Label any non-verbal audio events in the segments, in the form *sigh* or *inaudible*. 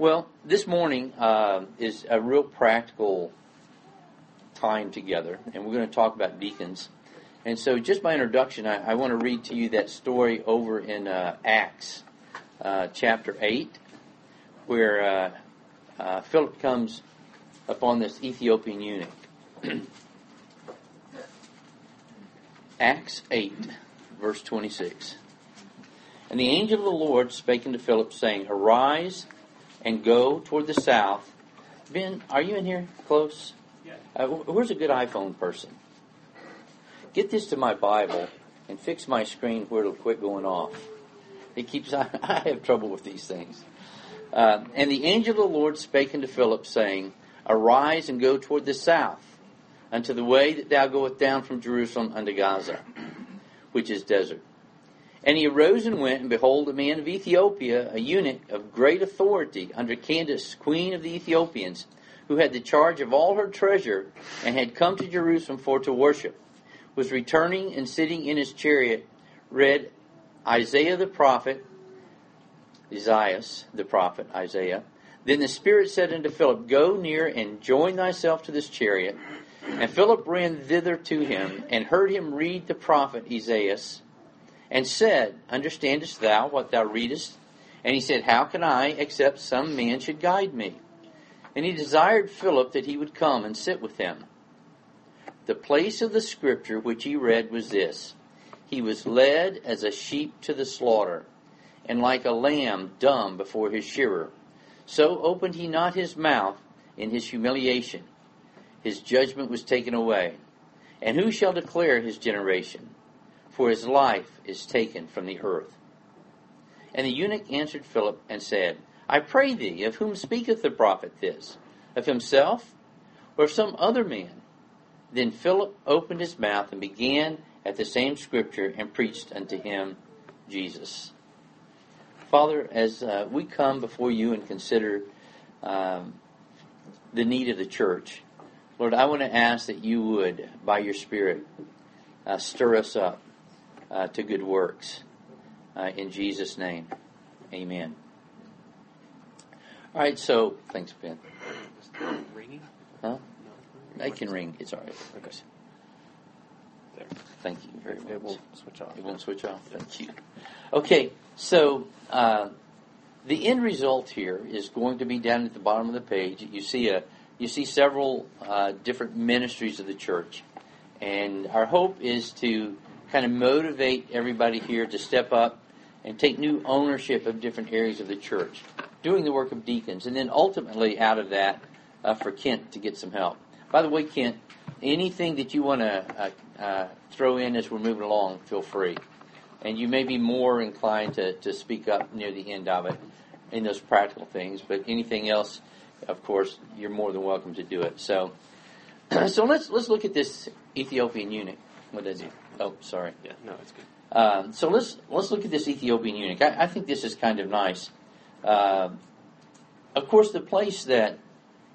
Well, this morning uh, is a real practical time together, and we're going to talk about deacons. And so, just by introduction, I, I want to read to you that story over in uh, Acts uh, chapter 8, where uh, uh, Philip comes upon this Ethiopian eunuch. *clears throat* Acts 8, verse 26. And the angel of the Lord spake unto Philip, saying, Arise and go toward the south. Ben, are you in here close? Yeah. Uh, where's a good iPhone person? Get this to my Bible and fix my screen where it'll quit going off. It keeps. *laughs* I, I have trouble with these things. Uh, and the angel of the Lord spake unto Philip, saying, Arise and go toward the south, unto the way that thou goest down from Jerusalem unto Gaza, which is desert. And he arose and went, and behold, a man of Ethiopia, a eunuch of great authority under Candace, queen of the Ethiopians, who had the charge of all her treasure, and had come to Jerusalem for to worship, was returning and sitting in his chariot, read Isaiah the prophet, Isaiah the prophet, Isaiah. Then the Spirit said unto Philip, Go near and join thyself to this chariot. And Philip ran thither to him, and heard him read the prophet Isaiah and said, Understandest thou what thou readest? And he said, How can I, except some man should guide me? And he desired Philip that he would come and sit with him. The place of the scripture which he read was this He was led as a sheep to the slaughter, and like a lamb dumb before his shearer. So opened he not his mouth in his humiliation. His judgment was taken away. And who shall declare his generation? For his life is taken from the earth. And the eunuch answered Philip and said, I pray thee, of whom speaketh the prophet this? Of himself, or of some other man? Then Philip opened his mouth and began at the same scripture and preached unto him Jesus. Father, as uh, we come before you and consider um, the need of the church, Lord, I want to ask that you would, by your Spirit, uh, stir us up uh, to good works. Uh, in Jesus' name, amen. All right, so thanks, Ben. Ringing? Huh? They can ring. It's all right. Okay. There. Thank you very much. It won't switch off. It won't switch off. Thank you. Okay, so uh, the end result here is going to be down at the bottom of the page. You see a you see several uh, different ministries of the church, and our hope is to kind of motivate everybody here to step up and take new ownership of different areas of the church, doing the work of deacons, and then ultimately out of that uh, for Kent to get some help. By the way, Kent, anything that you want to uh, uh, throw in as we're moving along, feel free. And you may be more inclined to, to speak up near the end of it in those practical things, but anything else, of course, you're more than welcome to do it. So, *clears throat* so let's let's look at this Ethiopian eunuch. What does he? Oh, sorry. Yeah, no, it's good. Um, so let's let's look at this Ethiopian eunuch. I, I think this is kind of nice. Uh, of course, the place that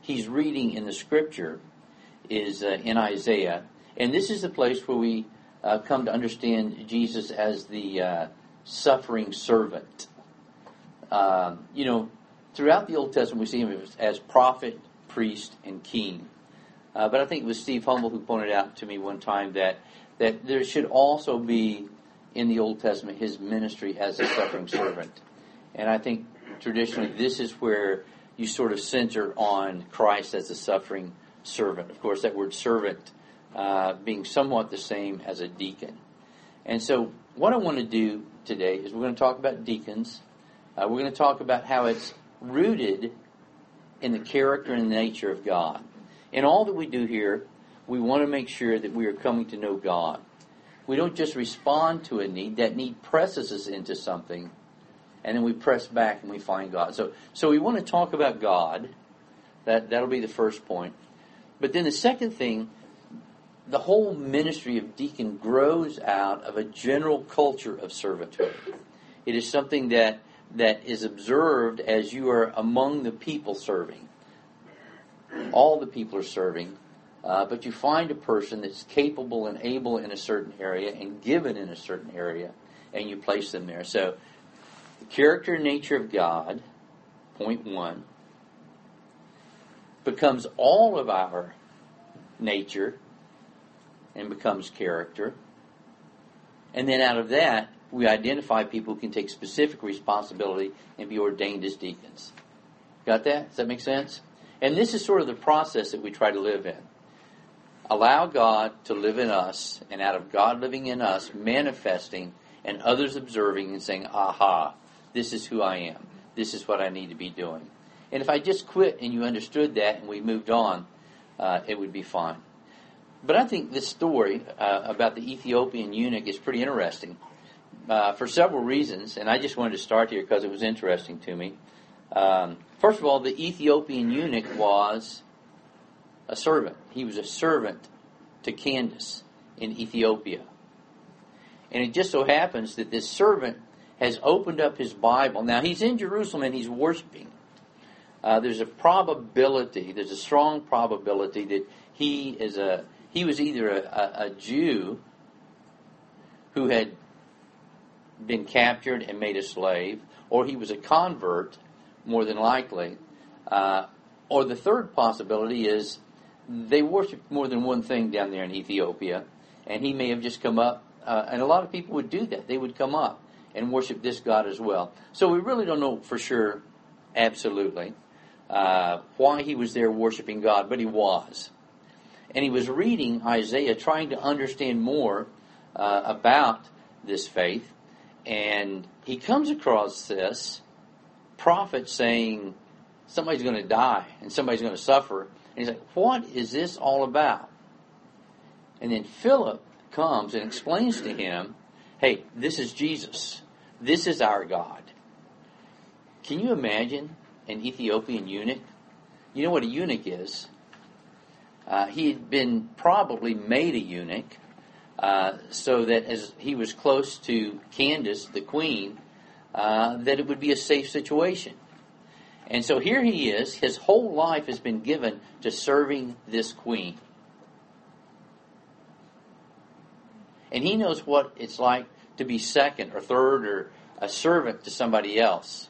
he's reading in the scripture is uh, in Isaiah, and this is the place where we uh, come to understand Jesus as the uh, suffering servant. Um, you know, throughout the Old Testament, we see him as, as prophet, priest, and king. Uh, but I think it was Steve Humble who pointed out to me one time that that there should also be in the Old Testament his ministry as a suffering servant. And I think traditionally this is where you sort of center on Christ as a suffering servant. Of course, that word servant uh, being somewhat the same as a deacon. And so, what I want to do today is we're going to talk about deacons. Uh, we're going to talk about how it's rooted in the character and the nature of God. In all that we do here, we want to make sure that we are coming to know God. We don't just respond to a need, that need presses us into something, and then we press back and we find God. So, so we want to talk about God. That, that'll be the first point. But then the second thing, the whole ministry of deacon grows out of a general culture of servitude. It is something that, that is observed as you are among the people serving. All the people are serving uh, but you find a person that's capable and able in a certain area and given in a certain area, and you place them there. So, the character and nature of God, point one. becomes all of our nature and becomes character. And then out of that, we identify people who can take specific responsibility and be ordained as deacons. Got that? Does that make sense? And this is sort of the process that we try to live in. Allow God to live in us, and out of God living in us, manifesting and others observing and saying, aha, this is who I am. This is what I need to be doing. And if I just quit and you understood that and we moved on, uh, it would be fine. But I think this story uh, about the Ethiopian eunuch is pretty interesting uh, for several reasons, and I just wanted to start here because it was interesting to me. Um, first of all, the Ethiopian eunuch was a servant. He was a servant to Candace in Ethiopia. And it just so happens that this servant has opened up his Bible. Now, he's in Jerusalem and he's worshiping. Uh, there's a probability, there's a strong probability that he is a he was either a, a, a Jew who had been captured and made a slave, or he was a convert, more than likely. Uh, or the third possibility is they worship more than one thing down there in Ethiopia, and he may have just come up. Uh, and a lot of people would do that; they would come up and worship this God as well. So we really don't know for sure, absolutely, uh, why he was there worshiping God, but he was and he was reading Isaiah, trying to understand more uh, about this faith. And he comes across this prophet saying somebody's going to die and somebody's going to suffer. And he's like, What is this all about? And then Philip comes and explains to him, Hey, this is Jesus. This is our God. Can you imagine an Ethiopian eunuch? You know what a eunuch is? Uh, he had been probably made a eunuch uh, so that as he was close to Candace, the queen, uh, that it would be a safe situation. And so here he is. His whole life has been given to serving this queen. And he knows what it's like to be second or third or a servant to somebody else.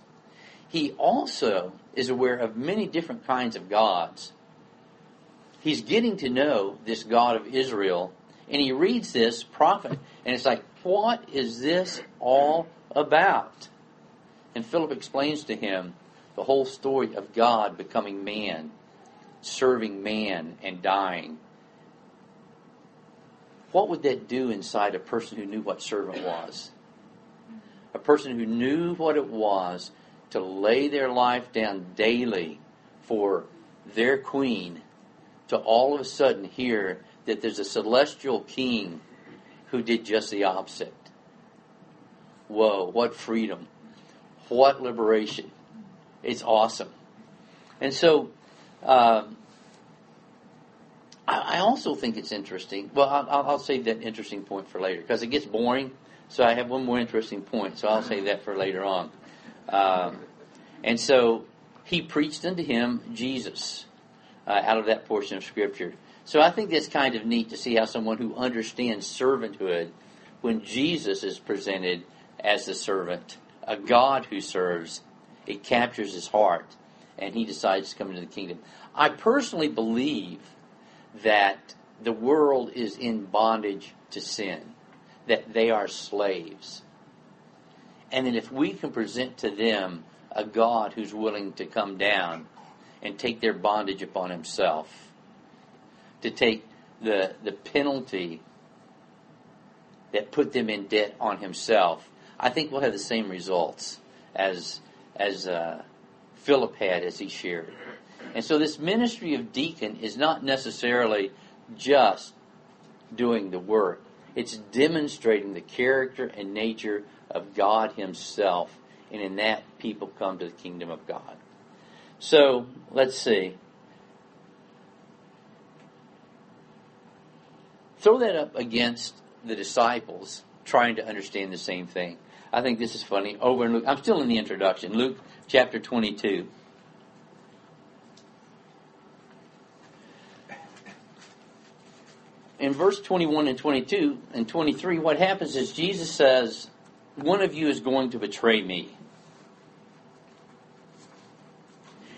He also is aware of many different kinds of gods he's getting to know this God of Israel, and he reads this prophet, and it's like, what is this all about? And Philip explains to him the whole story of God becoming man, serving man, and dying. What would that do inside a person who knew what servant was? A person who knew what it was to lay their life down daily for their queen to all of a sudden hear that there's a celestial king who did just the opposite. Whoa, what freedom! What liberation! It's awesome. And so, I, I, also think it's interesting. Well, I'll, I'll save that interesting point for later because it gets boring. So I have one more interesting point. So I'll save that for later on. Um, and so he preached unto him Jesus uh, out of that portion of Scripture. So I think that's kind of neat to see how someone who understands servanthood, when Jesus is presented as the servant, a God who serves, it captures his heart, and he decides to come into the kingdom. I personally believe that the world is in bondage to sin, that they are slaves. And that if we can present to them a God who's willing to come down and take their bondage upon himself, to take the, the penalty that put them in debt on himself, I think we'll have the same results as, as uh, Philip had as he shared. And so this ministry of deacon is not necessarily just doing the work. It's demonstrating the character and nature of God Himself, and in that people come to the kingdom of God. So let's see. Throw that up against the disciples trying to understand the same thing. I think this is funny. Over in Luke, I'm still in the introduction. Luke chapter 22. In verse 21 and 22 and 23, what happens is Jesus says, One of you is going to betray me.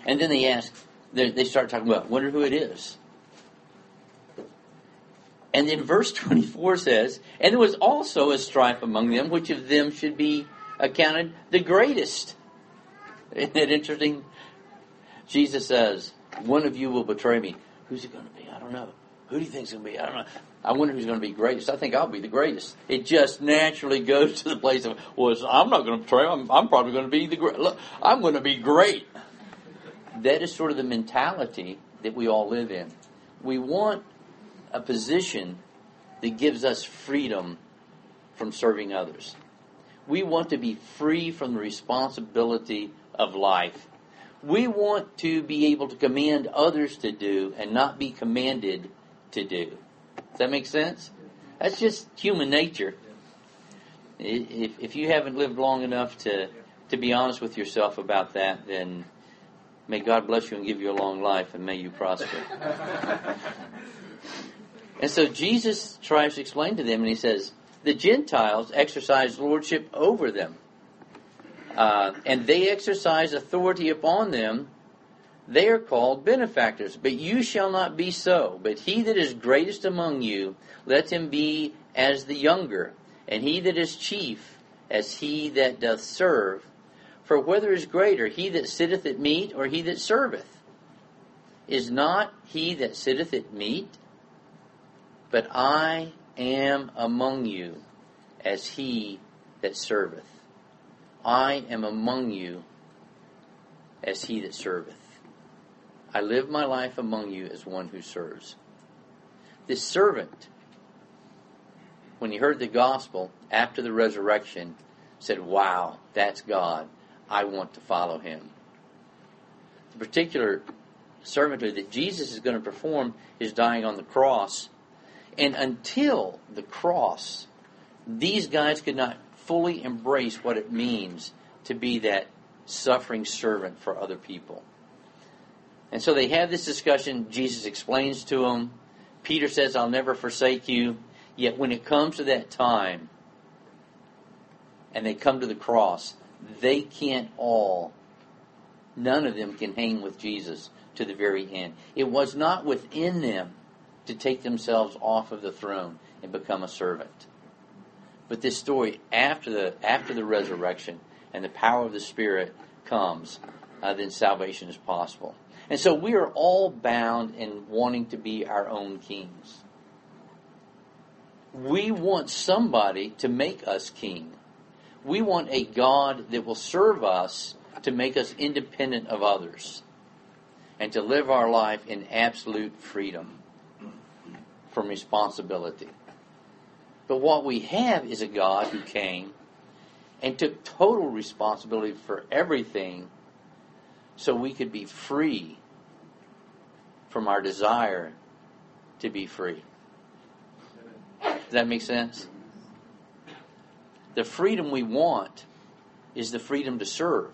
And then they ask, they, they start talking about, wonder who it is. And then verse 24 says, And there was also a strife among them, which of them should be accounted the greatest. Isn't that interesting? Jesus says, One of you will betray me. Who's it going to be? I don't know. Who do you think is going to be? I don't know. I wonder who's going to be greatest. I think I'll be the greatest. It just naturally goes to the place of, well, I'm not going to betray. I'm, I'm probably going to be the great. I'm going to be great. That is sort of the mentality that we all live in. We want a position that gives us freedom from serving others. We want to be free from the responsibility of life. We want to be able to command others to do and not be commanded to do. Does that make sense? That's just human nature. If, if you haven't lived long enough to, to be honest with yourself about that, then may God bless you and give you a long life and may you prosper. *laughs* and so Jesus tries to explain to them, and he says, The Gentiles exercise lordship over them, uh, and they exercise authority upon them they are called benefactors. But you shall not be so. But he that is greatest among you, let him be as the younger, and he that is chief as he that doth serve. For whether is greater, he that sitteth at meat, or he that serveth? Is not he that sitteth at meat? But I am among you as he that serveth. I am among you as he that serveth. I live my life among you as one who serves. This servant, when he heard the gospel after the resurrection, said, Wow, that's God. I want to follow him. The particular servanthood that Jesus is going to perform is dying on the cross. And until the cross, these guys could not fully embrace what it means to be that suffering servant for other people. And so they have this discussion. Jesus explains to them. Peter says, I'll never forsake you. Yet when it comes to that time, and they come to the cross, they can't all, none of them can hang with Jesus to the very end. It was not within them to take themselves off of the throne and become a servant. But this story after the after the resurrection and the power of the Spirit comes, uh, then salvation is possible. And so we are all bound in wanting to be our own kings. We want somebody to make us king. We want a God that will serve us to make us independent of others and to live our life in absolute freedom from responsibility. But what we have is a God who came and took total responsibility for everything so we could be free from our desire to be free. Does that make sense? The freedom we want is the freedom to serve.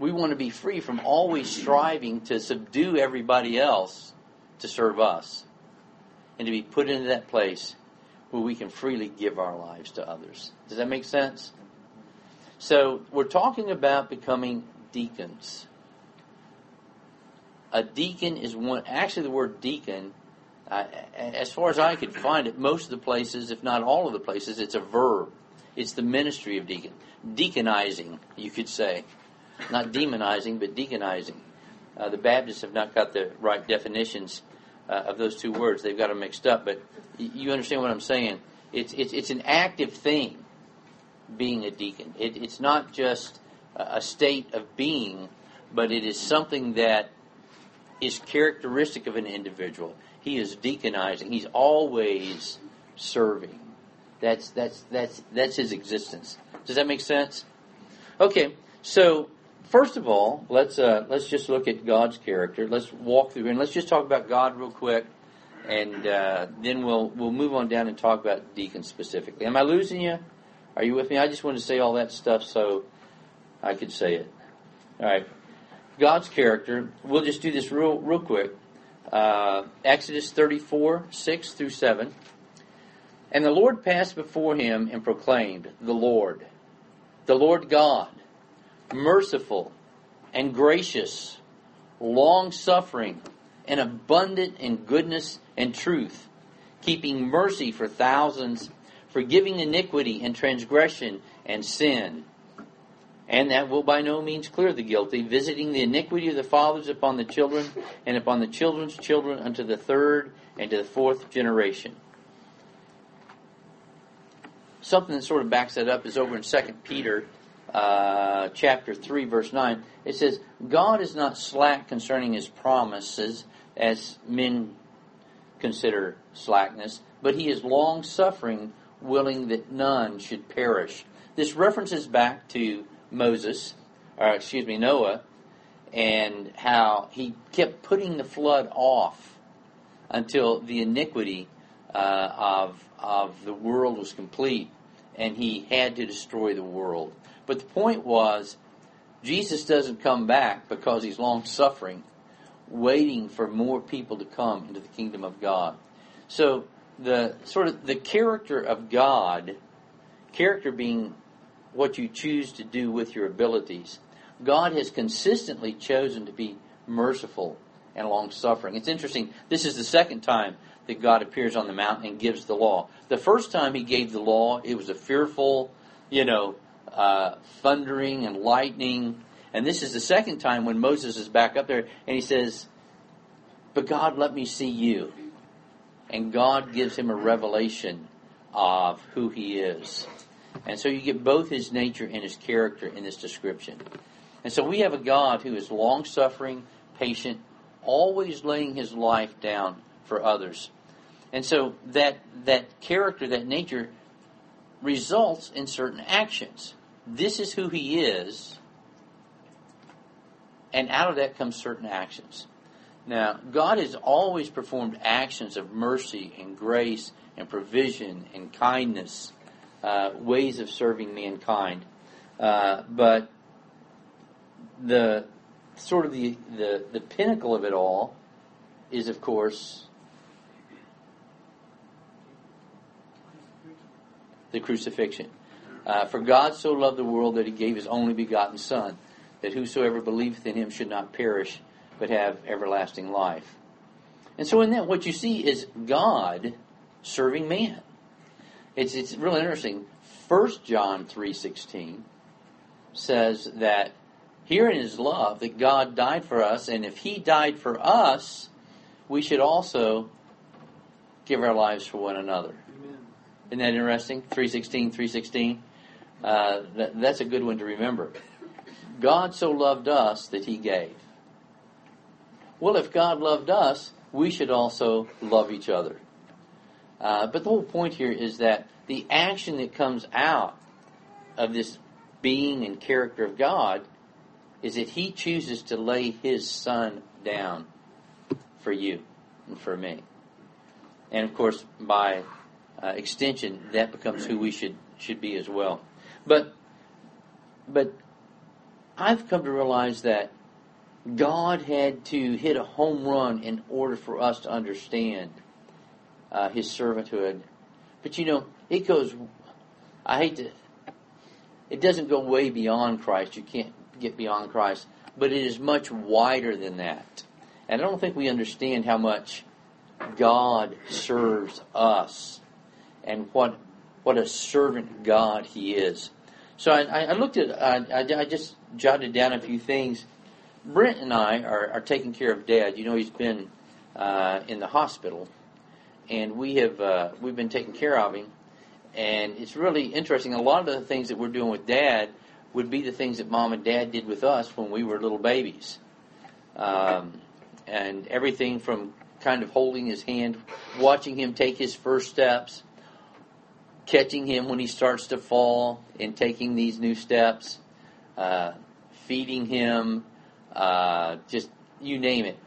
We want to be free from always striving to subdue everybody else to serve us and to be put into that place where we can freely give our lives to others. Does that make sense? So, we're talking about becoming deacons. A deacon is one, actually, the word deacon, uh, as far as I could find it, most of the places, if not all of the places, it's a verb. It's the ministry of deacon. Deaconizing, you could say. Not demonizing, but deaconizing. Uh, the Baptists have not got the right definitions uh, of those two words. They've got them mixed up, but you understand what I'm saying. It's, it's, it's an active thing, being a deacon. It, it's not just a state of being, but it is something that is characteristic of an individual. He is deaconizing. He's always serving. That's that's that's that's his existence. Does that make sense? Okay, so first of all, let's uh, let's just look at God's character. Let's walk through and let's just talk about God real quick, and uh, then we'll we'll move on down and talk about deacons specifically. Am I losing you? Are you with me? I just want to say all that stuff so I could say it. All right. God's character. We'll just do this real, real quick. Uh, Exodus 34, 6 through 7. And the Lord passed before him and proclaimed, The Lord, the Lord God, merciful and gracious, long suffering, and abundant in goodness and truth, keeping mercy for thousands, forgiving iniquity and transgression and sin. And that will by no means clear the guilty, visiting the iniquity of the fathers upon the children, and upon the children's children unto the third and to the fourth generation. Something that sort of backs that up is over in 2 Peter uh, chapter 3, verse 9. It says, God is not slack concerning his promises, as men consider slackness, but he is long suffering, willing that none should perish. This references back to Moses, or excuse me, Noah, and how he kept putting the flood off until the iniquity uh, of of the world was complete, and he had to destroy the world. But the point was, Jesus doesn't come back because he's long suffering, waiting for more people to come into the kingdom of God. So the sort of the character of God, character being what you choose to do with your abilities. God has consistently chosen to be merciful and long suffering. It's interesting. This is the second time that God appears on the mountain and gives the law. The first time he gave the law, it was a fearful, you know, uh, thundering and lightning. And this is the second time when Moses is back up there and he says, But God, let me see you. And God gives him a revelation of who he is. And so you get both his nature and his character in this description. And so we have a God who is long suffering, patient, always laying his life down for others. And so that that character, that nature results in certain actions. This is who he is, and out of that comes certain actions. Now, God has always performed actions of mercy and grace and provision and kindness uh, ways of serving mankind. Uh, but the sort of the, the, the pinnacle of it all is, of course, the crucifixion. Uh, For God so loved the world that he gave his only begotten Son, that whosoever believeth in him should not perish, but have everlasting life. And so in that, what you see is God serving man. It's it's really interesting. First John three sixteen says that herein is love that God died for us, and if He died for us, we should also give our lives for one another. Amen. Isn't that interesting? 316, 316. Uh, that, that's a good one to remember. God so loved us that He gave. Well, if God loved us, we should also love each other. Uh, but the whole point here is that the action that comes out of this being and character of God is that He chooses to lay His Son down for you and for me. And of course, by uh, extension, that becomes who we should should be as well. But but I've come to realize that God had to hit a home run in order for us to understand uh, his servanthood. But you know, it goes, I hate to, it doesn't go way beyond Christ. You can't get beyond Christ. But it is much wider than that. And I don't think we understand how much God serves us and what, what a servant God He is. So I, I looked at, I, I just jotted down a few things. Brent and I are, are taking care of Dad. You know, he's been uh, in the hospital and we have uh, we've been taking care of him. And it's really interesting. A lot of the things that we're doing with Dad would be the things that Mom and Dad did with us when we were little babies, um, and everything from kind of holding his hand, watching him take his first steps, catching him when he starts to fall, and taking these new steps, uh, feeding him, uh, just you name it.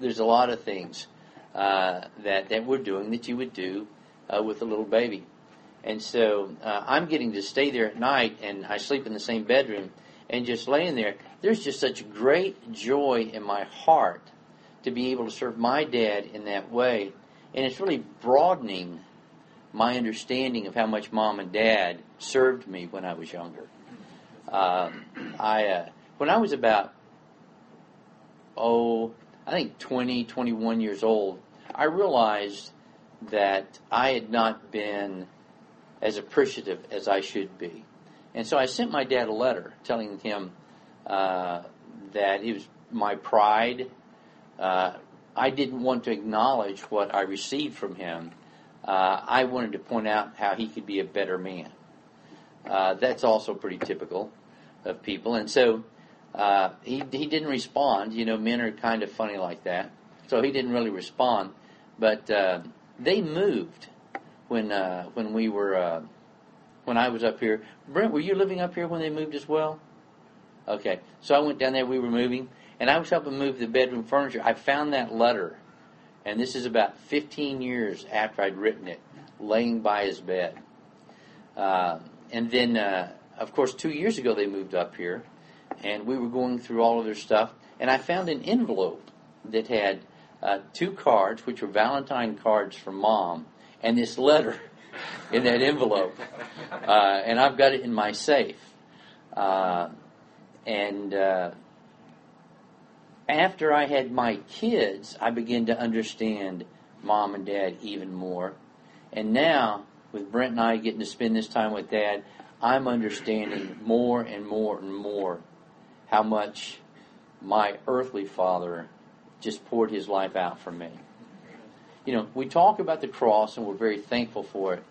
There's a lot of things uh, that that we're doing that you would do uh, with a little baby. And so uh, I'm getting to stay there at night, and I sleep in the same bedroom, and just laying there. There's just such great joy in my heart to be able to serve my dad in that way, and it's really broadening my understanding of how much mom and dad served me when I was younger. Um, I uh, when I was about oh, I think 20, 21 years old, I realized that I had not been as appreciative as I should be. And so I sent my dad a letter telling him uh, that it was my pride. Uh, I didn't want to acknowledge what I received from him. Uh, I wanted to point out how he could be a better man. Uh, that's also pretty typical of people. And so uh, he, he didn't respond. You know, men are kind of funny like that. So he didn't really respond. But uh, they moved when uh, when we were uh, when I was up here. Brent, were you living up here when they moved as well? Okay, so I went down there. We were moving, and I was helping move the bedroom furniture. I found that letter, and this is about 15 years after I'd written it, laying by his bed. Uh, and then, uh, of course, two years ago they moved up here, and we were going through all of their stuff, and I found an envelope that had uh, two cards, which were Valentine cards from mom, and this letter *laughs* in that envelope. Uh, and I've got it in my safe. Uh, and uh, after I had my kids, I began to understand mom and dad even more. And now, with Brent and I getting to spend this time with dad, I'm understanding more and more and more how much my earthly father just poured his life out for me. You know, we talk about the cross and we're very thankful for it.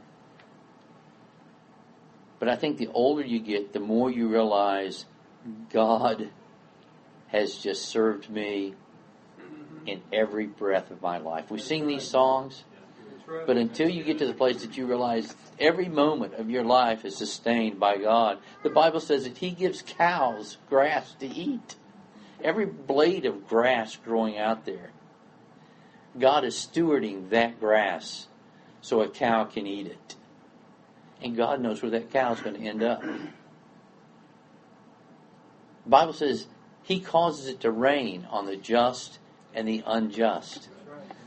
But I think the older you get, the more you realize God has just served me mm-hmm. in every breath of my life. We sing these songs, but until you get to the place that you realize every moment of your life is sustained by God, the Bible says that He gives cows grass to eat. Every blade of grass growing out there, God is stewarding that grass so a cow can eat it. And God knows where that cow is going to end up. The Bible says He causes it to rain on the just and the unjust.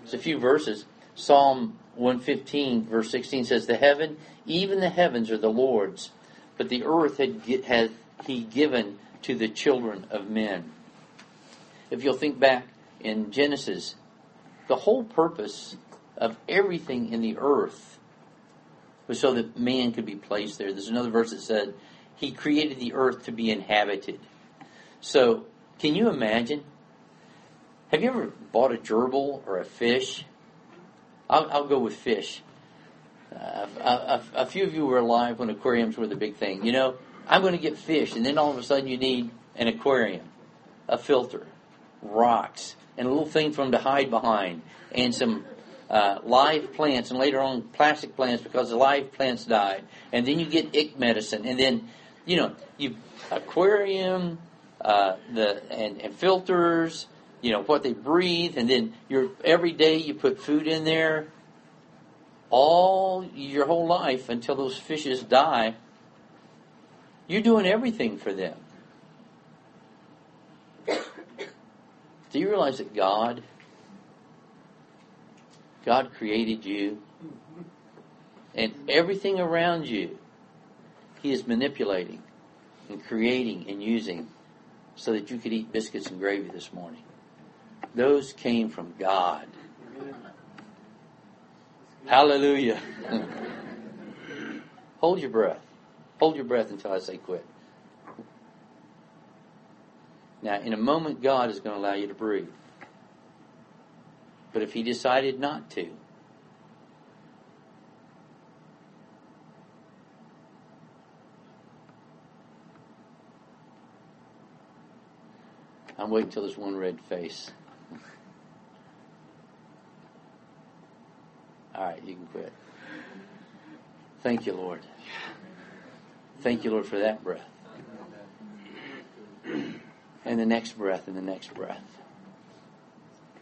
There's a few verses. Psalm 115, verse 16 says, The heaven, even the heavens are the Lord's, but the earth hath He given to the children of men. If you'll think back in Genesis, the whole purpose of everything in the earth was so that man could be placed there. There's another verse that said, He created the earth to be inhabited. So, can you imagine? Have you ever bought a gerbil or a fish? I'll, I'll go with fish. Uh, a, a, a, few of you were alive when aquariums were the big thing. You know, I'm going to get fish, and then all of a sudden you need an aquarium, a filter, rocks, and a little thing for them to hide behind, and some uh, live plants, and later on plastic plants because the live plants died. And then you get ick medicine, and then you know you aquarium, uh, the and, and filters, you know what they breathe, and then you're every day you put food in there. All your whole life until those fishes die, you're doing everything for them. *coughs* Do you realize that God, God created you, and everything around you, He is manipulating and creating and using so that you could eat biscuits and gravy this morning. Those came from God. Hallelujah. *laughs* Hold your breath. Hold your breath until I say quit. Now, in a moment, God is going to allow you to breathe. But if He decided not to, I'm waiting until there's one red face. All right, you can quit. Thank you, Lord. Thank you, Lord, for that breath and the next breath and the next breath.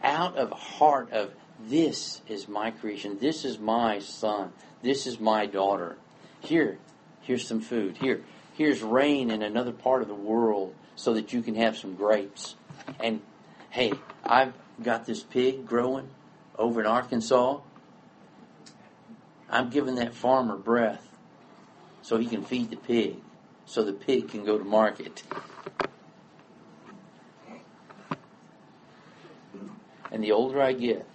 Out of heart of this is my creation. This is my son. This is my daughter. Here, here's some food. Here, here's rain in another part of the world so that you can have some grapes. And hey, I've got this pig growing over in Arkansas. I'm giving that farmer breath so he can feed the pig, so the pig can go to market. And the older I get,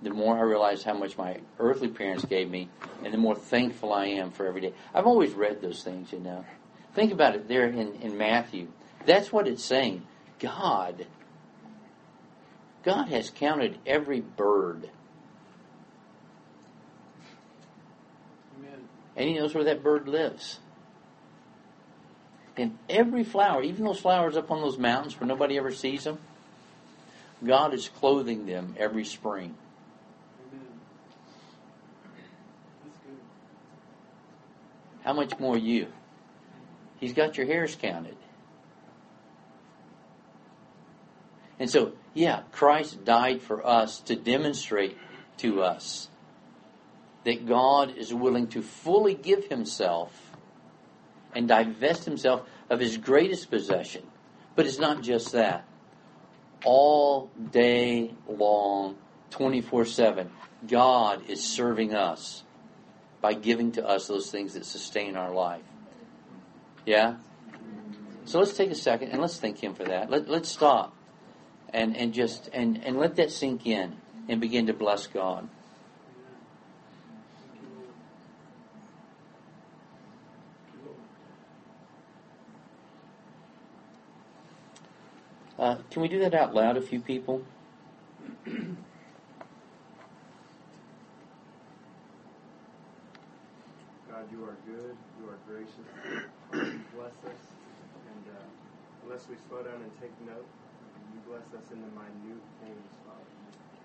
the more I realize how much my earthly parents gave me, and the more thankful I am for every day. I've always read those things, you know. Think about it there in, in Matthew. That's what it's saying. God, God has counted every bird. Amen. And He knows where that bird lives. And every flower, even those flowers up on those mountains where nobody ever sees them, God is clothing them every spring. How much more you? He's got your hairs counted. And so, yeah, Christ died for us to demonstrate to us that God is willing to fully give himself and divest himself of his greatest possession. But it's not just that. All day long, 24 7, God is serving us by giving to us those things that sustain our life. Yeah? So let's take a second and let's thank Him for that. Let, let's stop and, and just and, and let that sink in and begin to bless God. Uh, can we do that out loud, a few people? God, you are good, you are gracious, bless us, and uh, unless we slow down and take note, you bless us in the minute things, Father.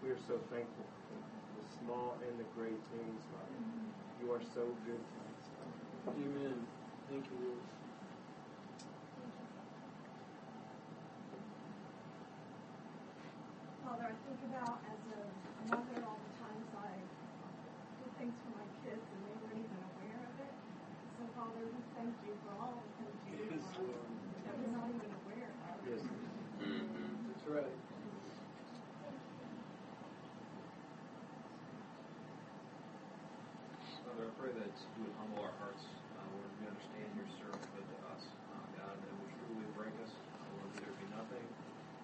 We are so thankful for the small and the great things, Father. You are so good to us, Father. Amen. Thank you, Lord. Father, I think about as a mother all the times I did things for my kids and they weren't even aware of it. So Father, we thank you for all the things you do Yes, for us Lord. that we're not even aware of. Yes, That's right. Father, I pray that you would humble our hearts, uh, Lord, we understand your servanthood to us, uh, God, that would truly break us, uh, Lord, that there be nothing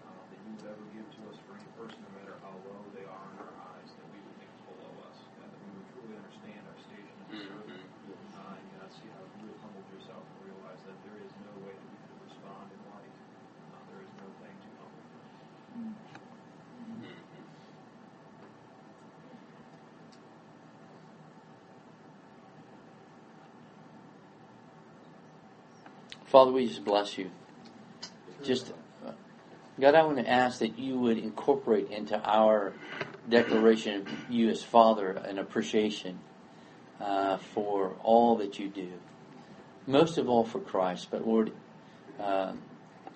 uh, that you would ever give to us for any person, no matter how low they are in our eyes, that we would think is below us, God, that we would truly understand our station as a servant, uh, and God, see how you have humbled yourself and realize that there is no way that we could respond in light. Uh, there is no thing too humble for us. Father, we just bless you. Just, uh, God, I want to ask that you would incorporate into our declaration of you as Father an appreciation uh, for all that you do. Most of all for Christ, but Lord, uh,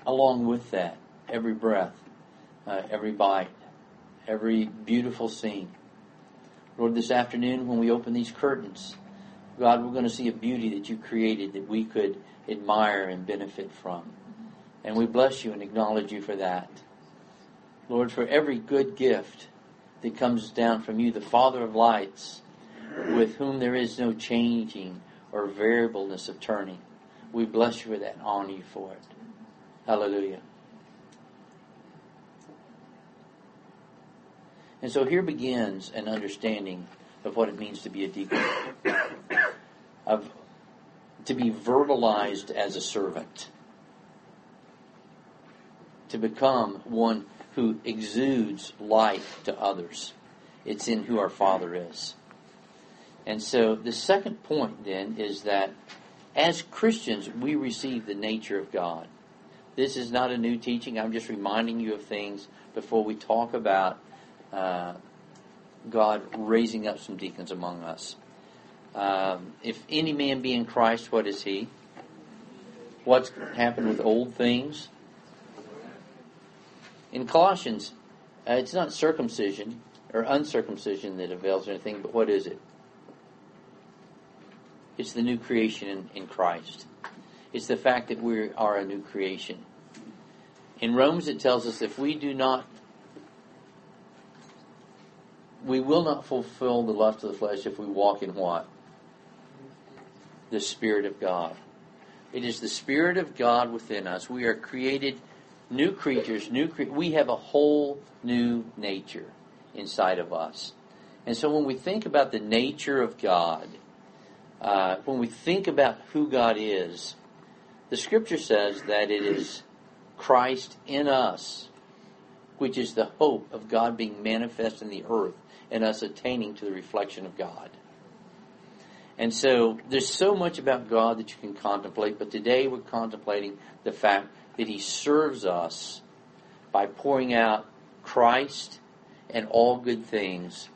along with that, every breath, uh, every bite, every beautiful scene. Lord, this afternoon when we open these curtains, God, we're going to see a beauty that you created that we could admire and benefit from. And we bless you and acknowledge you for that. Lord, for every good gift that comes down from you, the Father of lights, with whom there is no changing or variableness of turning. We bless you for that and honor you for it. Hallelujah. And so here begins an understanding of what it means to be a deacon, of to be verbalized as a servant, to become one who exudes life to others. It's in who our Father is. And so the second point then is that as Christians, we receive the nature of God. This is not a new teaching. I'm just reminding you of things before we talk about uh, God raising up some deacons among us. Um, if any man be in Christ, what is he? What's happened with old things? In Colossians, uh, it's not circumcision or uncircumcision that avails anything, but what is it? It's the new creation in, in Christ. It's the fact that we are a new creation. In Romans, it tells us if we do not, we will not fulfill the lust of the flesh if we walk in what? The Spirit of God. It is the Spirit of God within us. We are created new creatures, new cre- we have a whole new nature inside of us. And so when we think about the nature of God, uh, when we think about who God is, the scripture says that it is Christ in us, which is the hope of God being manifest in the earth and us attaining to the reflection of God. And so there's so much about God that you can contemplate, but today we're contemplating the fact that He serves us by pouring out Christ and all good things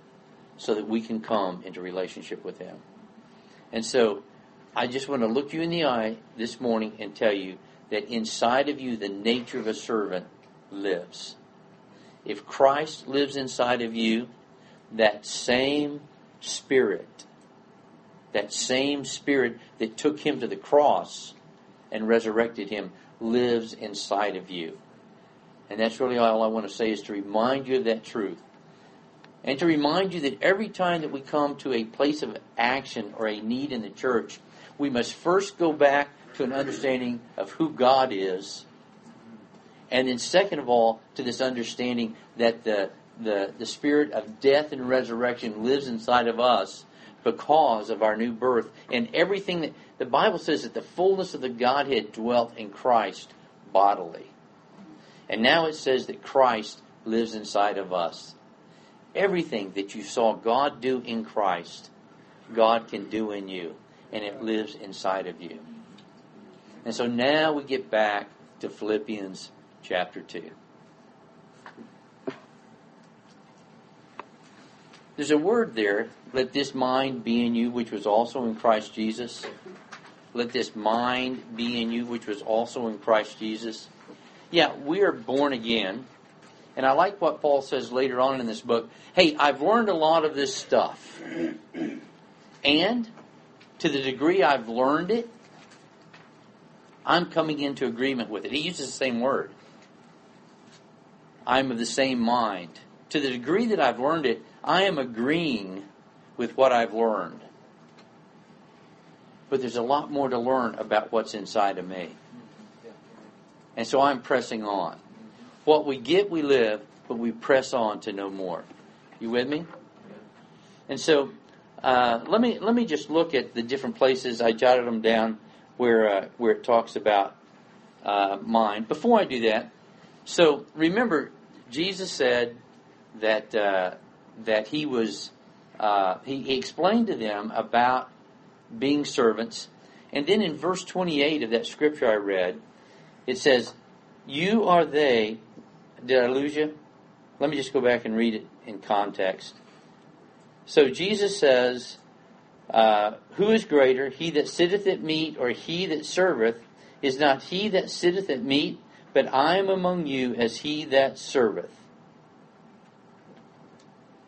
so that we can come into relationship with Him. And so I just want to look you in the eye this morning and tell you that inside of you, the nature of a servant lives. If Christ lives inside of you, that same spirit, that same spirit that took him to the cross and resurrected him, lives inside of you. And that's really all I want to say is to remind you of that truth. And to remind you that every time that we come to a place of action or a need in the church, we must first go back to an understanding of who God is. And then, second of all, to this understanding that the, the, the spirit of death and resurrection lives inside of us because of our new birth. And everything that the Bible says that the fullness of the Godhead dwelt in Christ bodily. And now it says that Christ lives inside of us. Everything that you saw God do in Christ, God can do in you, and it lives inside of you. And so now we get back to Philippians chapter 2. There's a word there, let this mind be in you, which was also in Christ Jesus. Let this mind be in you, which was also in Christ Jesus. Yeah, we are born again. And I like what Paul says later on in this book. Hey, I've learned a lot of this stuff. And to the degree I've learned it, I'm coming into agreement with it. He uses the same word. I'm of the same mind. To the degree that I've learned it, I am agreeing with what I've learned. But there's a lot more to learn about what's inside of me. And so I'm pressing on. What we get, we live, but we press on to know more. You with me? And so uh, let me let me just look at the different places. I jotted them down where uh, where it talks about uh, mind. Before I do that, so remember, Jesus said that uh, that he was uh, he, he explained to them about being servants, and then in verse twenty eight of that scripture I read, it says, "You are they." Did I lose you? Let me just go back and read it in context. So Jesus says, uh, Who is greater, he that sitteth at meat or he that serveth? Is not he that sitteth at meat, but I am among you as he that serveth.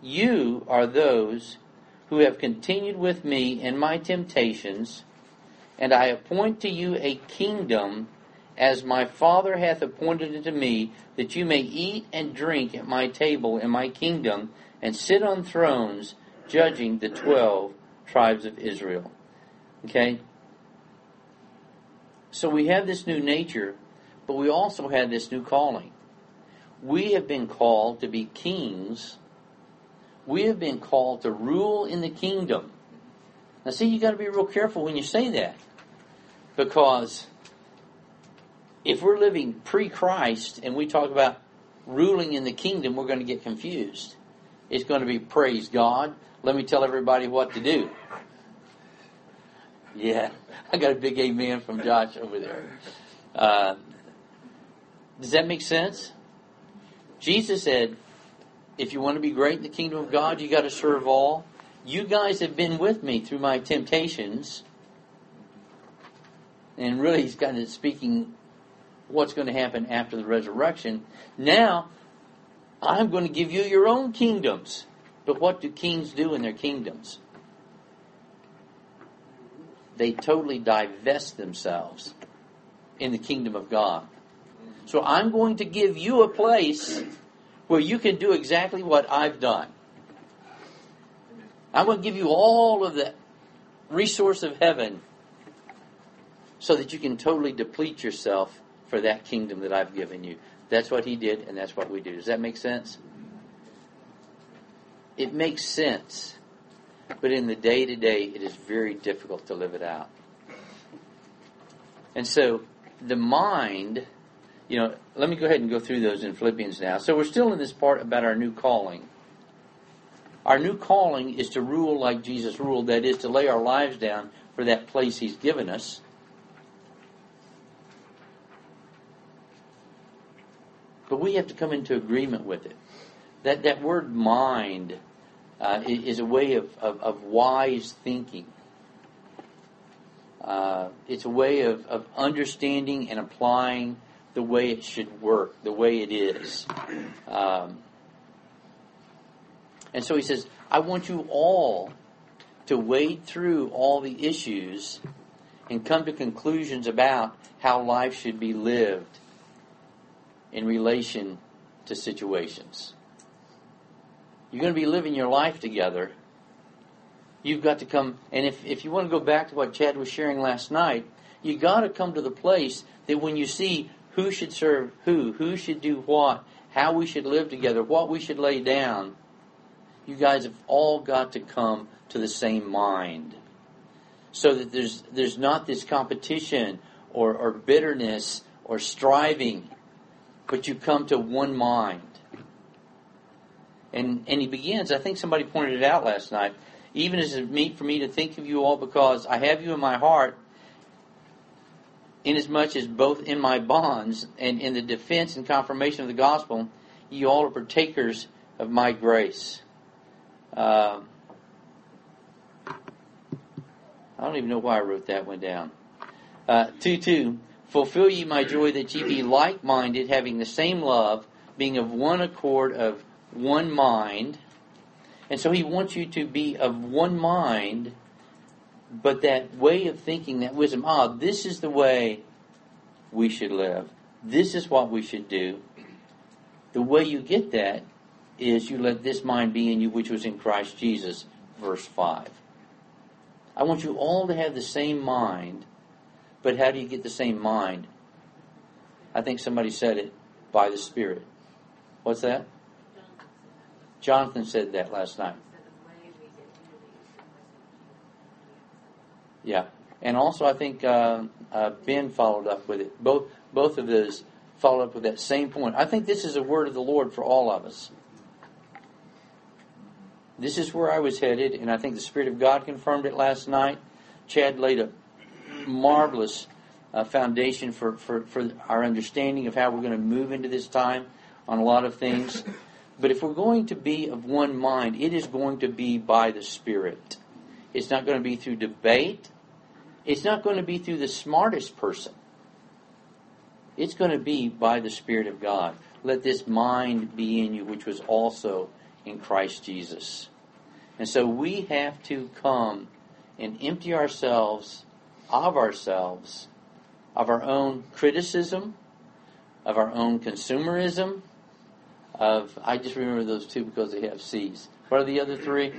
You are those who have continued with me in my temptations, and I appoint to you a kingdom as my Father hath appointed unto me, that you may eat and drink at my table in my kingdom, and sit on thrones, judging the twelve tribes of Israel. Okay? So we have this new nature, but we also have this new calling. We have been called to be kings. We have been called to rule in the kingdom. Now, see, you got to be real careful when you say that, because if we're living pre-Christ and we talk about ruling in the kingdom, we're going to get confused. It's going to be praise God. Let me tell everybody what to do. Yeah, I got a big amen from Josh over there. Uh, does that make sense? Jesus said, if you want to be great in the kingdom of God, you got to serve all. You guys have been with me through my temptations. And really, he's kind of speaking what's going to happen after the resurrection. Now, I'm going to give you your own kingdoms. But what do kings do in their kingdoms? They totally divest themselves in the kingdom of God. So I'm going to give you a place where you can do exactly what I've done. I'm going to give you all of the resource of heaven so that you can totally deplete yourself for that kingdom that I've given you. That's what he did, and that's what we do. Does that make sense? It makes sense, but in the day to day, it is very difficult to live it out. And so, the mind, you know, let me go ahead and go through those in Philippians now. So, we're still in this part about our new calling. Our new calling is to rule like Jesus ruled, that is, to lay our lives down for that place He's given us. But we have to come into agreement with it. That, that word mind uh, is a way of, of, of wise thinking. Uh, it's a way of, of understanding and applying the way it should work, the way it is. Um, and so he says, I want you all to wade through all the issues and come to conclusions about how life should be lived in relation to situations. You're going to be living your life together. You've got to come, and if, if you want to go back to what Chad was sharing last night, you got to come to the place that when you see who should serve who, who should do what, how we should live together, what we should lay down, you guys have all got to come to the same mind. So that there's there's not this competition or, or bitterness or striving, but you come to one mind. And and he begins, I think somebody pointed it out last night, even as it meet for me to think of you all because I have you in my heart, inasmuch as both in my bonds and in the defense and confirmation of the gospel, you all are partakers of my grace. Uh, I don't even know why I wrote that one down. Uh, 2 2. Fulfill ye my joy that ye be like minded, having the same love, being of one accord, of one mind. And so he wants you to be of one mind, but that way of thinking, that wisdom, ah, this is the way we should live. This is what we should do. The way you get that is you let this mind be in you which was in Christ Jesus, verse 5. I want you all to have the same mind, but how do you get the same mind? I think somebody said it by the Spirit. What's that? Jonathan said that last night. Yeah, and also I think uh, uh, Ben followed up with it. Both both of those followed up with that same point. I think this is a word of the Lord for all of us. This is where I was headed, and I think the Spirit of God confirmed it last night. Chad laid a marvelous uh, foundation for, for, for our understanding of how we're going to move into this time on a lot of things. But if we're going to be of one mind, it is going to be by the Spirit. It's not going to be through debate. It's not going to be through the smartest person. It's going to be by the Spirit of God. Let this mind be in you, which was also in Christ Jesus. And so we have to come and empty ourselves of ourselves, of our own criticism, of our own consumerism, of, I just remember those two because they have C's. What are the other three?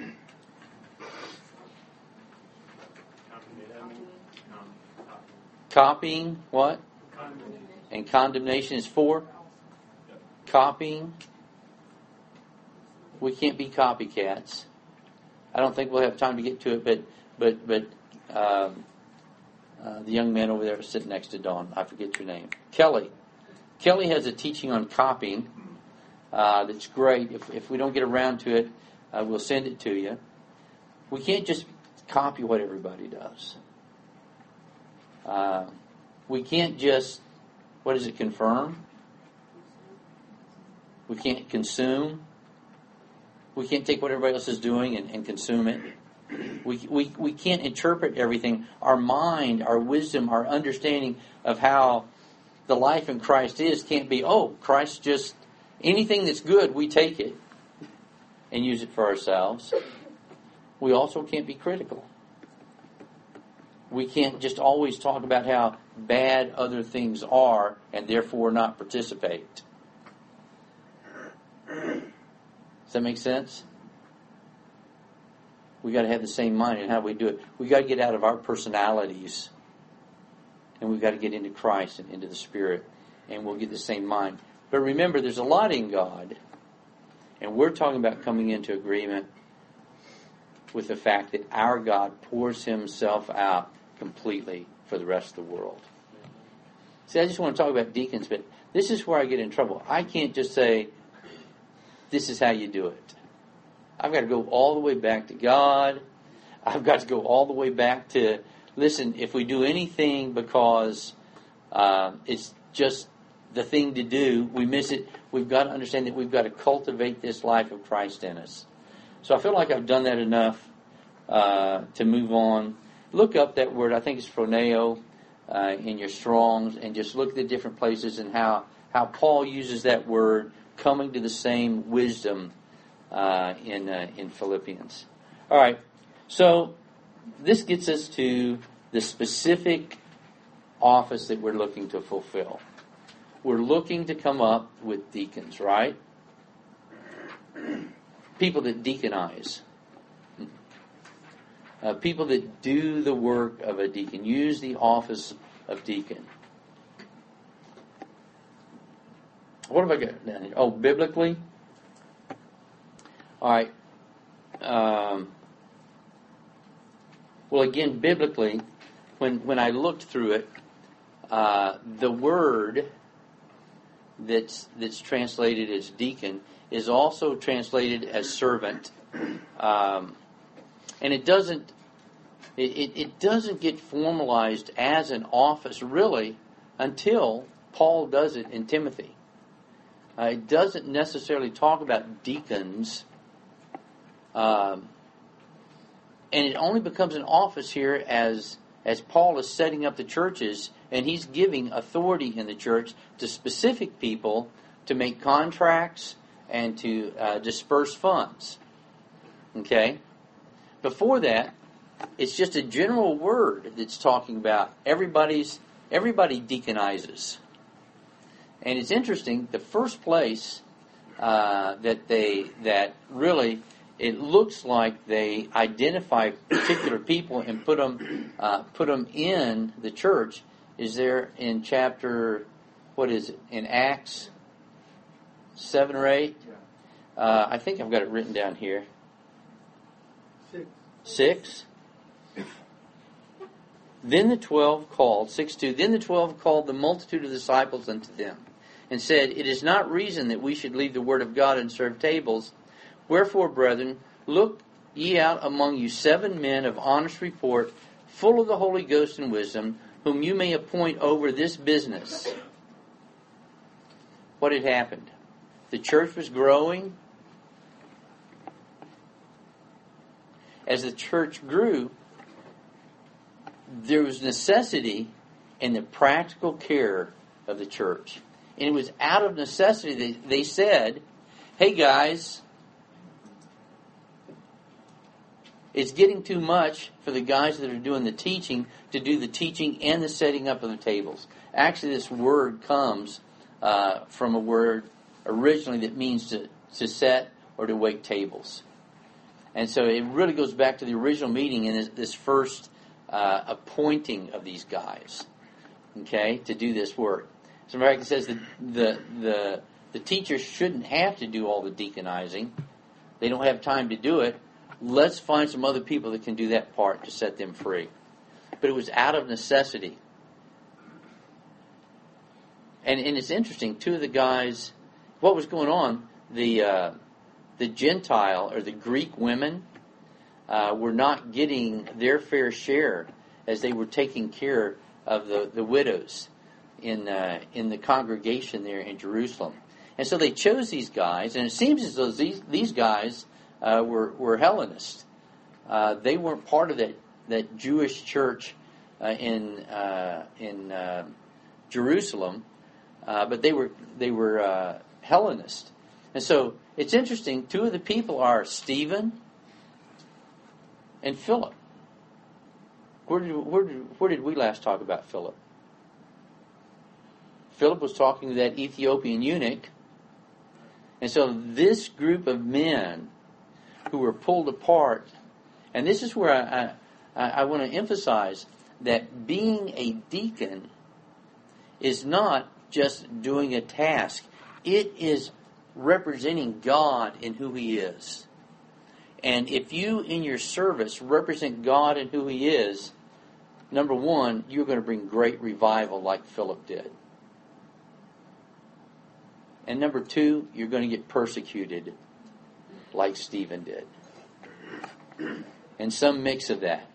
Copying, what? And condemnation is four? Copying. We can't be copycats. I don't think we'll have time to get to it, but but but um, uh, the young man over there sitting next to Dawn, I forget your name, Kelly. Kelly has a teaching on copying uh, that's great. If if we don't get around to it, uh, we'll send it to you. We can't just copy what everybody does. Uh, we can't just what does it confirm? We can't consume. We can't take what everybody else is doing and, and consume it. We, we, we can't interpret everything. Our mind, our wisdom, our understanding of how the life in Christ is can't be, oh, Christ just, anything that's good, we take it and use it for ourselves. We also can't be critical. We can't just always talk about how bad other things are and therefore not participate. Does that make sense? We got to have the same mind in how we do it. We got to get out of our personalities, and we've got to get into Christ and into the Spirit, and we'll get the same mind. But remember, there's a lot in God, and we're talking about coming into agreement with the fact that our God pours Himself out completely for the rest of the world. See, I just want to talk about deacons, but this is where I get in trouble. I can't just say, this is how you do it. I've got to go all the way back to God. I've got to go all the way back to, listen, if we do anything because uh, it's just the thing to do, we miss it. We've got to understand that we've got to cultivate this life of Christ in us. So I feel like I've done that enough uh, to move on. Look up that word. I think it's phroneo uh, in your Strongs, and just look at the different places and how how Paul uses that word, coming to the same wisdom uh, in uh, in Philippians. All right, so this gets us to the specific office that we're looking to fulfill. We're looking to come up with deacons, right? People that deaconize. Uh, people that do the work of a deacon, use the office of deacon. What have I got down here? Oh, biblically? All right. Um, well, again, biblically, when, when I looked through it, uh, the word that's, that's translated as deacon is also translated as servant. Um, and it doesn't it, it, doesn't get formalized as an office really until Paul does it in Timothy. Uh, it doesn't necessarily talk about deacons, um, and it only becomes an office here as as Paul is setting up the churches and he's giving authority in the church to specific people to make contracts and to uh, disperse funds. Okay. Before that, it's just a general word that's talking about everybody's everybody deaconizes. And it's interesting. The first place uh, that they that really it looks like they identify particular people and put them uh, put them in the church is there in chapter what is it in Acts seven or eight. Uh, I think I've got it written down here. Six. Six. Then the twelve called, 6 2, then the twelve called the multitude of disciples unto them, and said, It is not reason that we should leave the word of God and serve tables. Wherefore, brethren, look ye out among you seven men of honest report, full of the Holy Ghost and wisdom, whom you may appoint over this business. What had happened? The church was growing. As the church grew, there was necessity in the practical care of the church. And it was out of necessity that they said, hey guys, it's getting too much for the guys that are doing the teaching to do the teaching and the setting up of the tables. Actually, this word comes uh, from a word originally that means to, to set or to wait tables. And so it really goes back to the original meeting and this, first uh, appointing of these guys, okay, to do this work. So, it says the, the, the teachers shouldn't have to do all the deaconizing. They don't have time to do it. Let's find some other people that can do that part to set them free. But it was out of necessity. And, and it's interesting, two of the guys, what was going on, the, uh, the Gentile or the Greek women uh, were not getting their fair share as they were taking care of the, the widows in, uh, in the congregation there in Jerusalem. And so they chose these guys, and it seems as though these, these guys uh, were, were Hellenists. Uh, they weren't part of that, that Jewish church uh, in, uh, in Jerusalem, but they were, they were Hellenist. And so it's interesting, two of the people are Stephen and Philip. Where did, where did, where did we last talk about Philip? Philip was talking to that Ethiopian eunuch. And so this group of men who were pulled apart, and this is where I, I, I want to emphasize that being a deacon is not just doing a task. it is representing God in who He is. And if you, in your service, represent God and who He is, number one, you're going to bring great revival like Philip did. And number two, you're going to get persecuted like Stephen did. And some mix of that.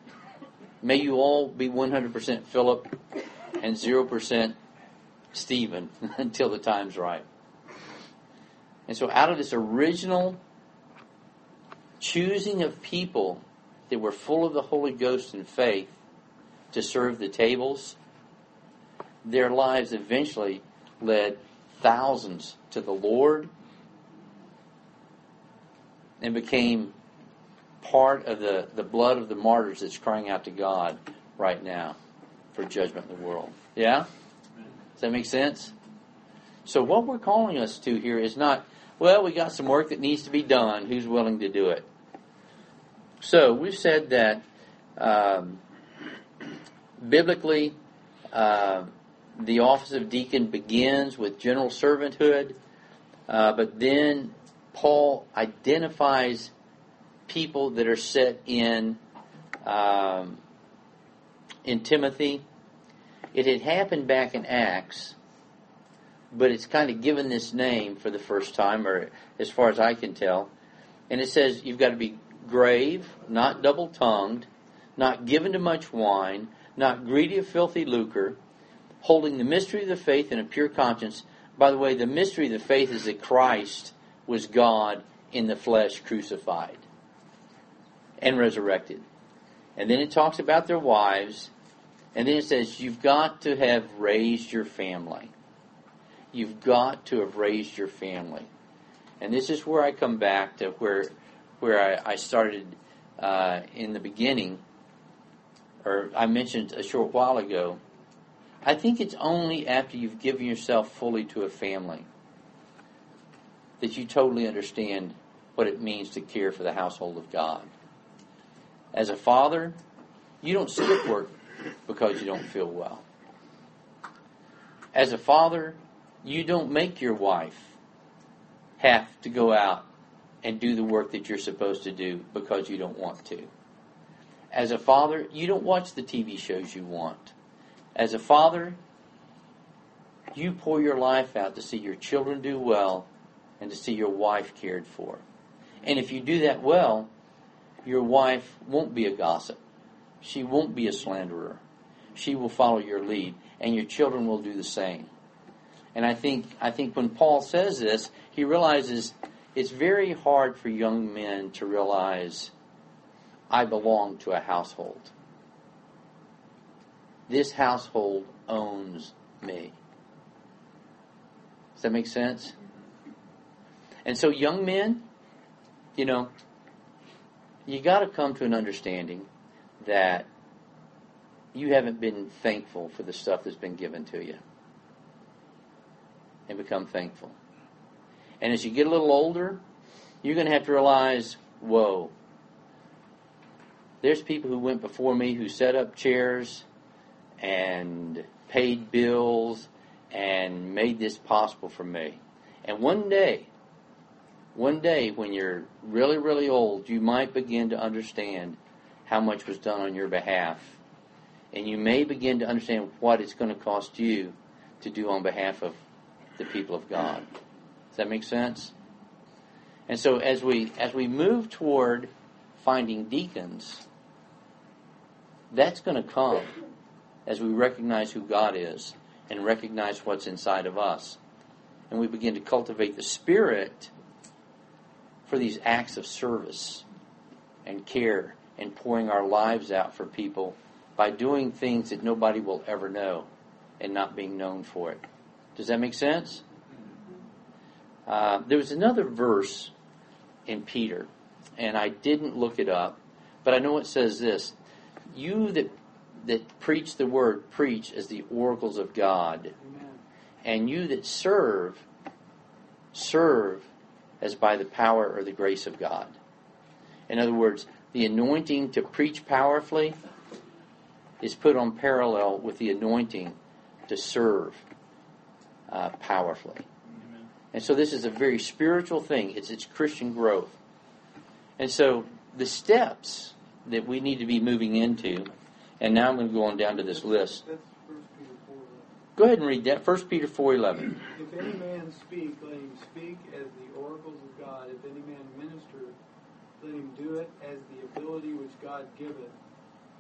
May you all be 100% Philip and 0% Stephen *laughs* until the time's right. And so, out of this original choosing of people that were full of the Holy Ghost and faith to serve the tables, their lives eventually led thousands to the Lord and became part of the, the blood of the martyrs that's crying out to God right now for judgment in the world. Yeah? Does that make sense? So, what we're calling us to here is not, well, we got some work that needs to be done. Who's willing to do it? So, we've said that um, biblically, uh, the office of deacon begins with general servanthood, uh, but then Paul identifies people that are set in um, in Timothy. It had happened back in Acts, but it's kind of given this name for the first time, or as far as I can tell. And it says you've got to be grave, not double tongued, not given to much wine, not greedy of filthy lucre, holding the mystery of the faith in a pure conscience. By the way, the mystery of the faith is that Christ was God in the flesh crucified and resurrected. And then it talks about their wives, and then it says, You've got to have raised your family. You've got to have raised your family. And this is where I come back to where, where I, I started uh, in the beginning, or I mentioned a short while ago. I think it's only after you've given yourself fully to a family that you totally understand what it means to care for the household of God. As a father, you don't skip work because you don't feel well. As a father, you don't make your wife have to go out and do the work that you're supposed to do because you don't want to. As a father, you don't watch the TV shows you want. As a father, you pour your life out to see your children do well and to see your wife cared for. And if you do that well, your wife won't be a gossip. She won't be a slanderer. She will follow your lead, and your children will do the same. And I think I think when Paul says this, he realizes it's very hard for young men to realize I belong to a household. This household owns me. Does that make sense? And so, young men, you know, you got to come to an understanding that you haven't been thankful for the stuff that's been given to you. And become thankful. And as you get a little older, you're going to have to realize whoa, there's people who went before me who set up chairs and paid bills and made this possible for me. And one day, one day when you're really, really old, you might begin to understand how much was done on your behalf. And you may begin to understand what it's going to cost you to do on behalf of the people of God. Does that make sense? And so as we as we move toward finding deacons, that's going to come as we recognize who God is and recognize what's inside of us. And we begin to cultivate the spirit for these acts of service and care and pouring our lives out for people by doing things that nobody will ever know and not being known for it. Does that make sense? Uh, there was another verse in Peter, and I didn't look it up, but I know it says this: "You that that preach the word preach as the oracles of God, Amen. and you that serve serve as by the power or the grace of God. In other words, the anointing to preach powerfully is put on parallel with the anointing to serve uh, powerfully. Amen. And so this is a very spiritual thing. It's it's Christian growth. And so the steps that we need to be moving into, and now I'm going to go on down to this list. That's First Peter four. Go ahead and read that. 1 Peter 4.11. If any man speak, let him speak as the oracles of God. If any man minister, let him do it as the ability which God giveth,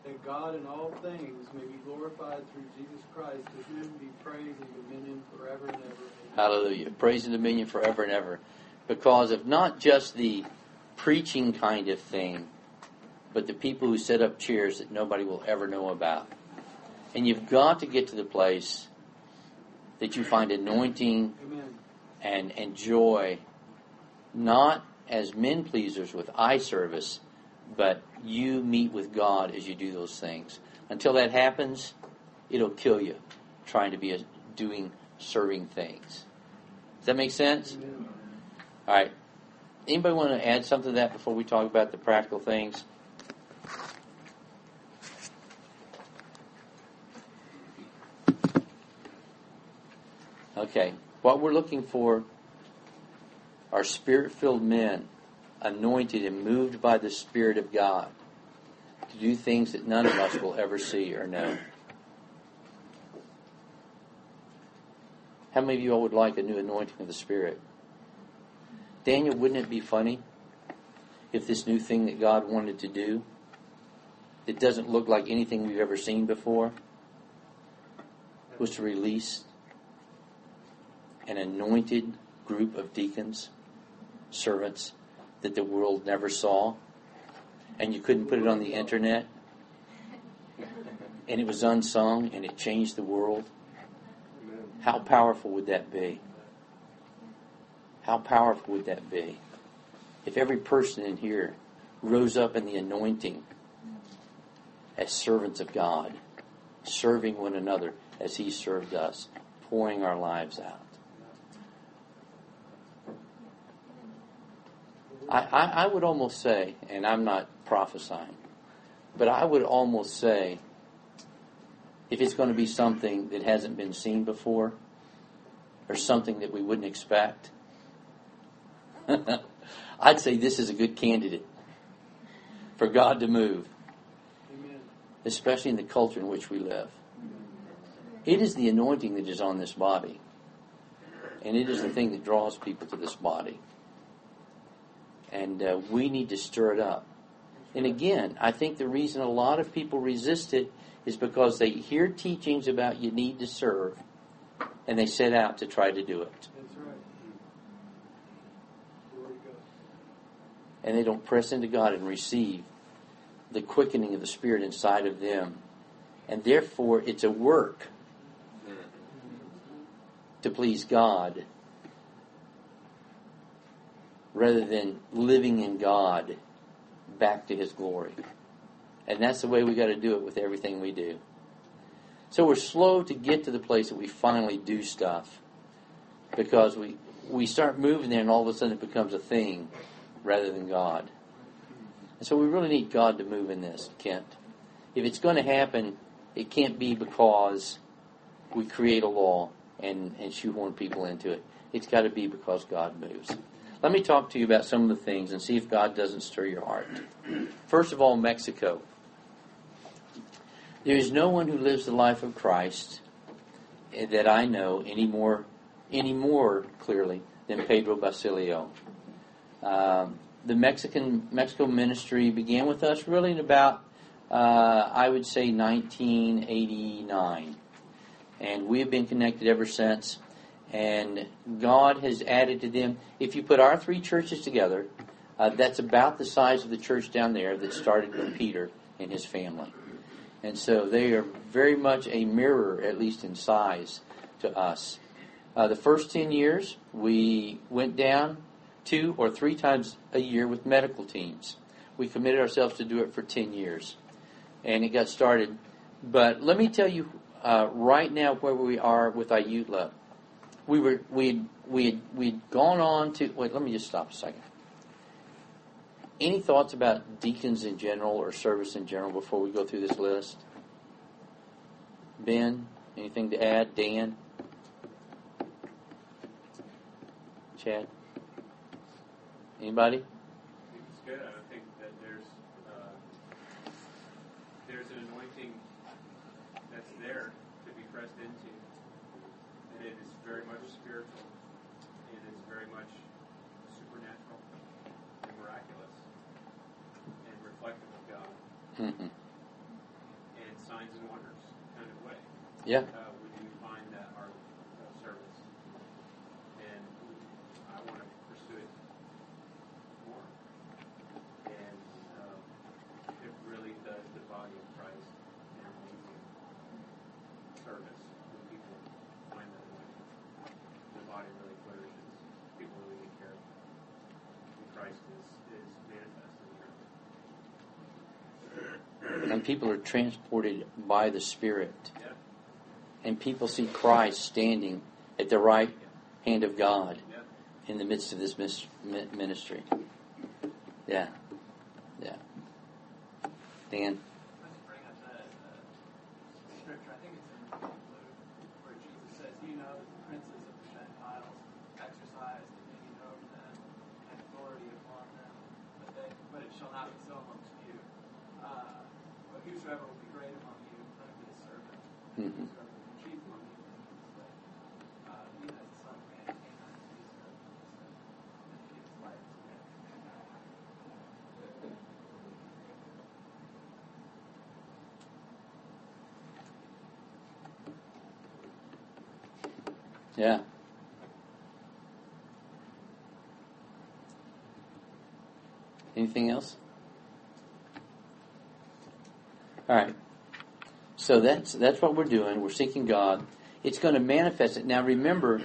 that God in all things may be glorified through Jesus Christ, to whom be praise and dominion forever and ever. Amen. Hallelujah. Praise and dominion forever and ever. Because of not just the preaching kind of thing, but the people who set up chairs that nobody will ever know about. And you've got to get to the place that you find anointing Amen. and, and joy, not as men pleasers with eye service, but you meet with God as you do those things. Until that happens, it'll kill you trying to be a, doing serving things. Does that make sense? All right. Anybody want to add something to that before we talk about the practical things? Okay. What we're looking for are spirit filled men, anointed and moved by the Spirit of God to do things that none of us will ever see or know. How many of you all would like a new anointing of the Spirit? Daniel, wouldn't it be funny if this new thing that God wanted to do, it doesn't look like anything we've ever seen before, was to release an anointed group of deacons, servants that the world never saw, and you couldn't put it on the internet, and it was unsung, and it changed the world? How powerful would that be? How powerful would that be? If every person in here rose up in the anointing as servants of God, serving one another as He served us, pouring our lives out. I, I, I would almost say, and I'm not prophesying, but I would almost say if it's going to be something that hasn't been seen before or something that we wouldn't expect, *laughs* I'd say this is a good candidate for God to move, Amen. especially in the culture in which we live. It is the anointing that is on this body, and it is the thing that draws people to this body. And uh, we need to stir it up. And again, I think the reason a lot of people resist it is because they hear teachings about you need to serve, and they set out to try to do it. That's right. Glory to God. and they don't press into God and receive the quickening of the Spirit inside of them. And therefore, it's a work to please God rather than living in God back to His glory. And that's the way we got to do it with everything we do. So we're slow to get to the place that we finally do stuff because we, we start moving there and all of a sudden it becomes a thing rather than God. And so we really need God to move in this, Kent. If it's going to happen, it can't be because we create a law and, and shoehorn people into it. It's got to be because God moves. Let me talk to you about some of the things and see if God doesn't stir your heart. First of all, Mexico. There is no one who lives the life of Christ that I know any more, any more clearly than Pedro Basilio. Um, the Mexican Mexico ministry began with us really in about, uh, I would say, 1989, and we have been connected ever since. And God has added to them. If you put our three churches together, uh, that's about the size of the church down there that started with Peter and his family. And so they are very much a mirror, at least in size, to us. Uh, the first 10 years, we went down two or three times a year with medical teams. We committed ourselves to do it for 10 years. And it got started. But let me tell you uh, right now where we are with Ayutla. We were we we had, we'd gone on to wait. Let me just stop a second. Any thoughts about deacons in general or service in general before we go through this list? Ben, anything to add? Dan? Chad? Anybody? It's good. I think that there's uh, there's an anointing that's there to be pressed into, it is very much spiritual. It is very much supernatural and miraculous and reflective of God hmm and signs and wonders kind of way. Yeah. Uh, we do find that our uh, service, and I want to pursue it more. And um, it really does the body of Christ an amazing service when people find that anointing. The body really flourishes. People really get care of it. And Christ is, is manifest in the earth. And people are transported by the Spirit. Yeah. And people see Christ standing at the right hand of God Yeah. in the midst of this ministry. Yeah. Yeah. Dan? Let's bring up the, the scripture. I think it's in Luke where Jesus says, "You know that the princes of the Gentiles exercise dominion over them and authority upon them, but they, but it shall not be so amongst you. Uh, but whosoever will be great among you, let him be a servant. Mhm. Whosoever will be chief among you, let him be a slave. Uh, even as the Son of Man came not to be served, but to give his life as a ransom." Yeah. Anything else? All right. So that's that's what we're doing. We're seeking God. It's going to manifest it. Now remember,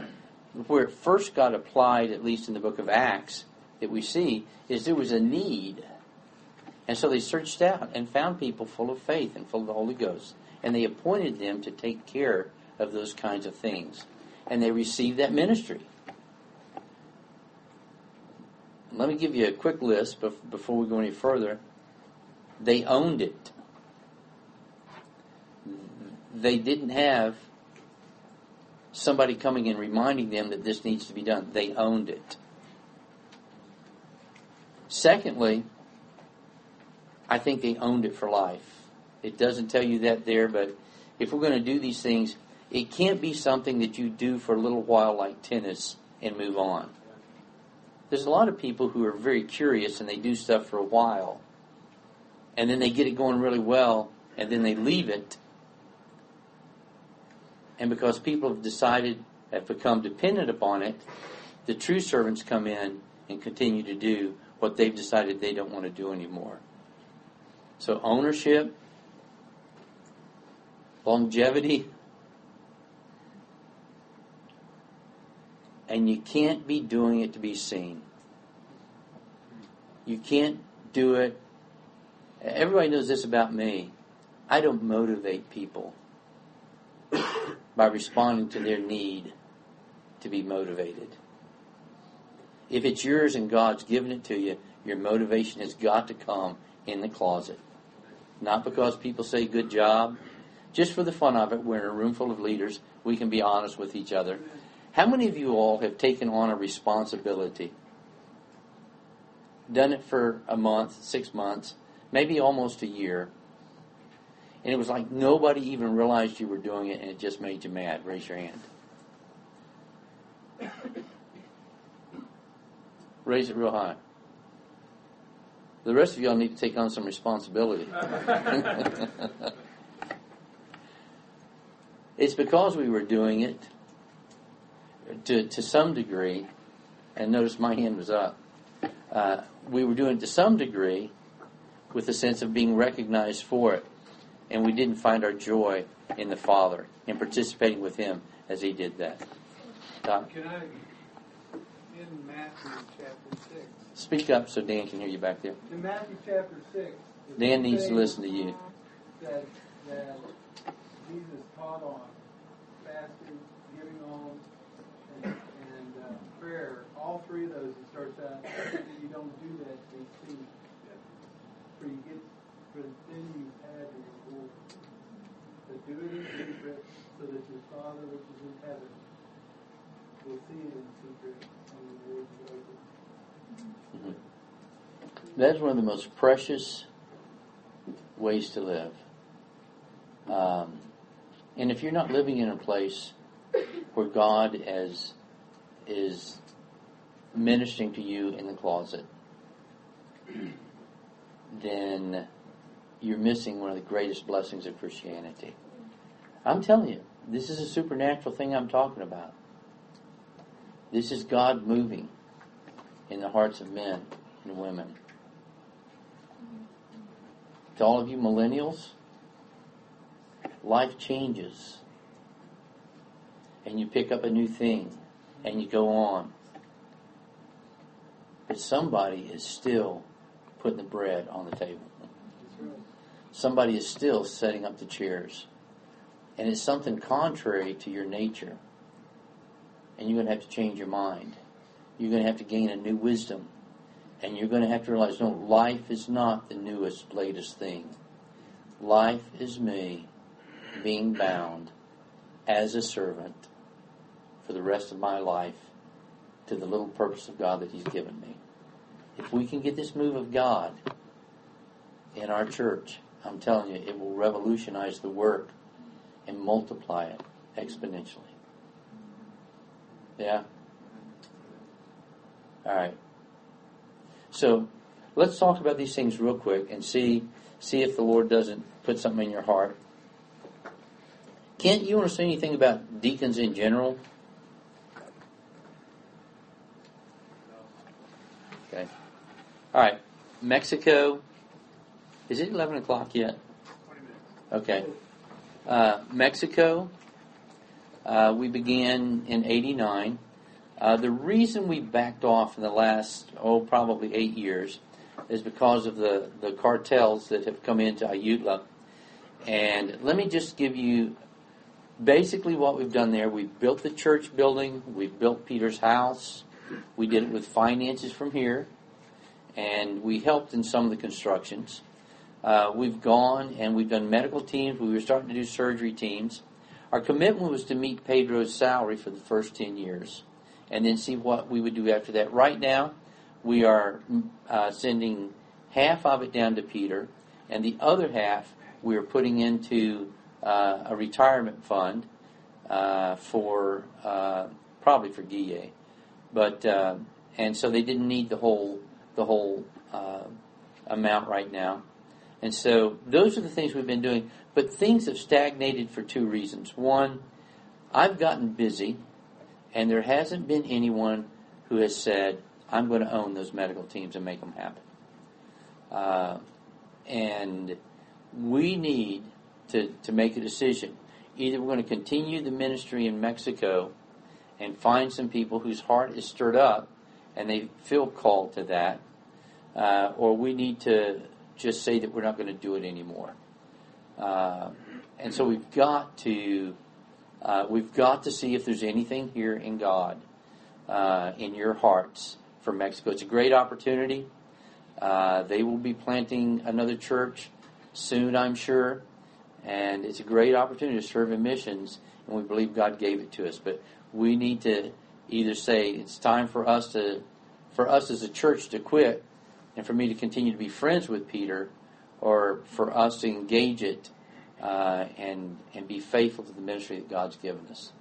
where it first got applied, at least in the book of Acts, that we see, is there was a need. And so they searched out and found people full of faith and full of the Holy Ghost. And they appointed them to take care of those kinds of things. And they received that ministry. Let me give you a quick list before we go any further. They owned it. They didn't have somebody coming and reminding them that this needs to be done. They owned it. Secondly, I think they owned it for life. It doesn't tell you that there, but if we're going to do these things, it can't be something that you do for a little while like tennis and move on. There's a lot of people who are very curious and they do stuff for a while, and then they get it going really well, and then they leave it. And because people have decided, have become dependent upon it, the true servants come in and continue to do what they've decided they don't want to do anymore. So ownership, longevity, and you can't be doing it to be seen. You can't do it. Everybody knows this about me. I don't motivate people *coughs* by responding to their need to be motivated. If it's yours and God's given it to you, your motivation has got to come in the closet. Not because people say good job, just for the fun of it. We're in a room full of leaders. We can be honest with each other. How many of you all have taken on a responsibility? Done it for a month, six months, maybe almost a year. And it was like nobody even realized you were doing it and it just made you mad. Raise your hand. Raise it real high. The rest of y'all need to take on some responsibility. *laughs* it's because we were doing it to, to some degree, and notice my hand was up. Uh, we were doing it to some degree with a sense of being recognized for it, and we didn't find our joy in the Father in participating with Him as He did that. Doc, Can I, in Matthew chapter 6, speak up so Dan can hear you back there. in Matthew chapter 6, Dan needs to listen to you. That, that Jesus taught on fasting, giving alms, and, and uh, prayer. All three of those, he starts out that you don't do that to be seen. For you get, for then you have in your reward. But do it in secret, so that your Father which is in heaven will see it in secret, and you Mm-hmm. That's one of the most precious ways to live. Um, and if you're not living in a place where God is, is ministering to you in the closet, then you're missing one of the greatest blessings of Christianity. I'm telling you, this is a supernatural thing I'm talking about. This is God moving in the hearts of men and women. To all of you millennials, life changes. And you pick up a new thing and you go on. But somebody is still putting the bread on the table. Somebody is still setting up the chairs. And it's something contrary to your nature. And you're going to have to change your mind. You're going to have to gain a new wisdom. And you're going to have to realize no, life is not the newest, latest thing. Life is me being bound as a servant for the rest of my life to the little purpose of God that He's given me. If we can get this move of God in our church, I'm telling you, it will revolutionize the work and multiply it exponentially. Yeah? All right. So let's talk about these things real quick and see see if the Lord doesn't put something in your heart. Kent, you want to say anything about deacons in general? All right. Mexico. Is it 11 o'clock yet? Okay. Uh, Mexico. Uh, we began in 89. Uh, the reason we backed off in the last, oh, probably eight years is because of the, the cartels that have come into Ayutla. And let me just give you basically what we've done there. We've built the church building, we've built Peter's house, we did it with finances from here, and we helped in some of the constructions. Uh, we've gone and we've done medical teams, we were starting to do surgery teams. Our commitment was to meet Pedro's salary for the first 10 years and then see what we would do after that. Right now, we are uh, sending half of it down to Peter, and the other half we are putting into uh, a retirement fund uh, for uh, probably for Guille, but uh, and so they didn't need the whole the whole uh, amount right now, and so those are the things we've been doing. But things have stagnated for two reasons. One, I've gotten busy, and there hasn't been anyone who has said, I'm going to own those medical teams and make them happen. Uh, and we need to, to make a decision. Either we're going to continue the ministry in Mexico and find some people whose heart is stirred up and they feel called to that, uh, or we need to just say that we're not going to do it anymore. Uh, and so we've got to uh, we've got to see if there's anything here in God uh, in your hearts for Mexico. It's a great opportunity. Uh, they will be planting another church soon, I'm sure, and it's a great opportunity to serve in missions. And we believe God gave it to us, but we need to either say it's time for us to, for us as a church to quit, and for me to continue to be friends with Peter, or for us to engage it uh, and and be faithful to the ministry that God's given us.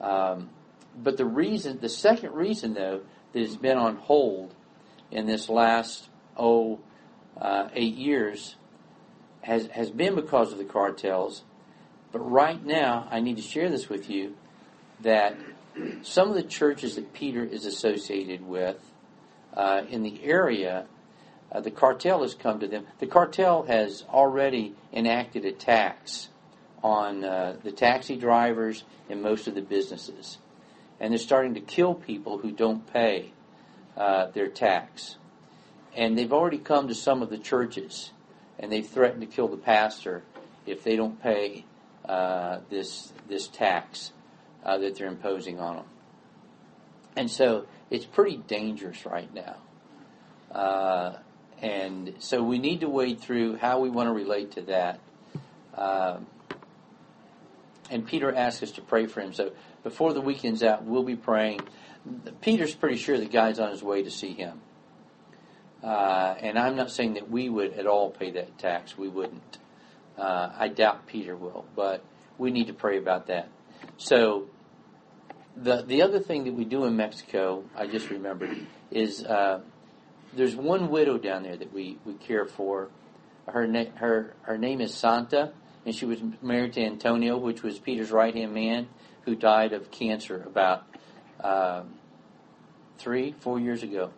Um, but the reason, the second reason though, that has been on hold in this last oh uh, eight years has has been because of the cartels. But right now, I need to share this with you that some of the churches that Peter is associated with uh, in the area uh, the cartel has come to them. The cartel has already enacted a tax on uh, the taxi drivers and most of the businesses. And they're starting to kill people who don't pay uh, their tax. And they've already come to some of the churches and they've threatened to kill the pastor if they don't pay uh, this, this tax uh, that they're imposing on them. And so it's pretty dangerous right now. Uh, and so we need to wade through how we want to relate to that. Um, and Peter asked us to pray for him. So before the weekend's out, we'll be praying. Peter's pretty sure the guy's on his way to see him. Uh, and I'm not saying that we would at all pay that tax. We wouldn't. Uh, I doubt Peter will, but we need to pray about that. So, the the other thing that we do in Mexico, I just remembered, is uh, there's one widow down there that we, we care for. Her na- her her name is Santa, and she was married to Antonio, which was Peter's right hand man, who died of cancer about um, three four years ago.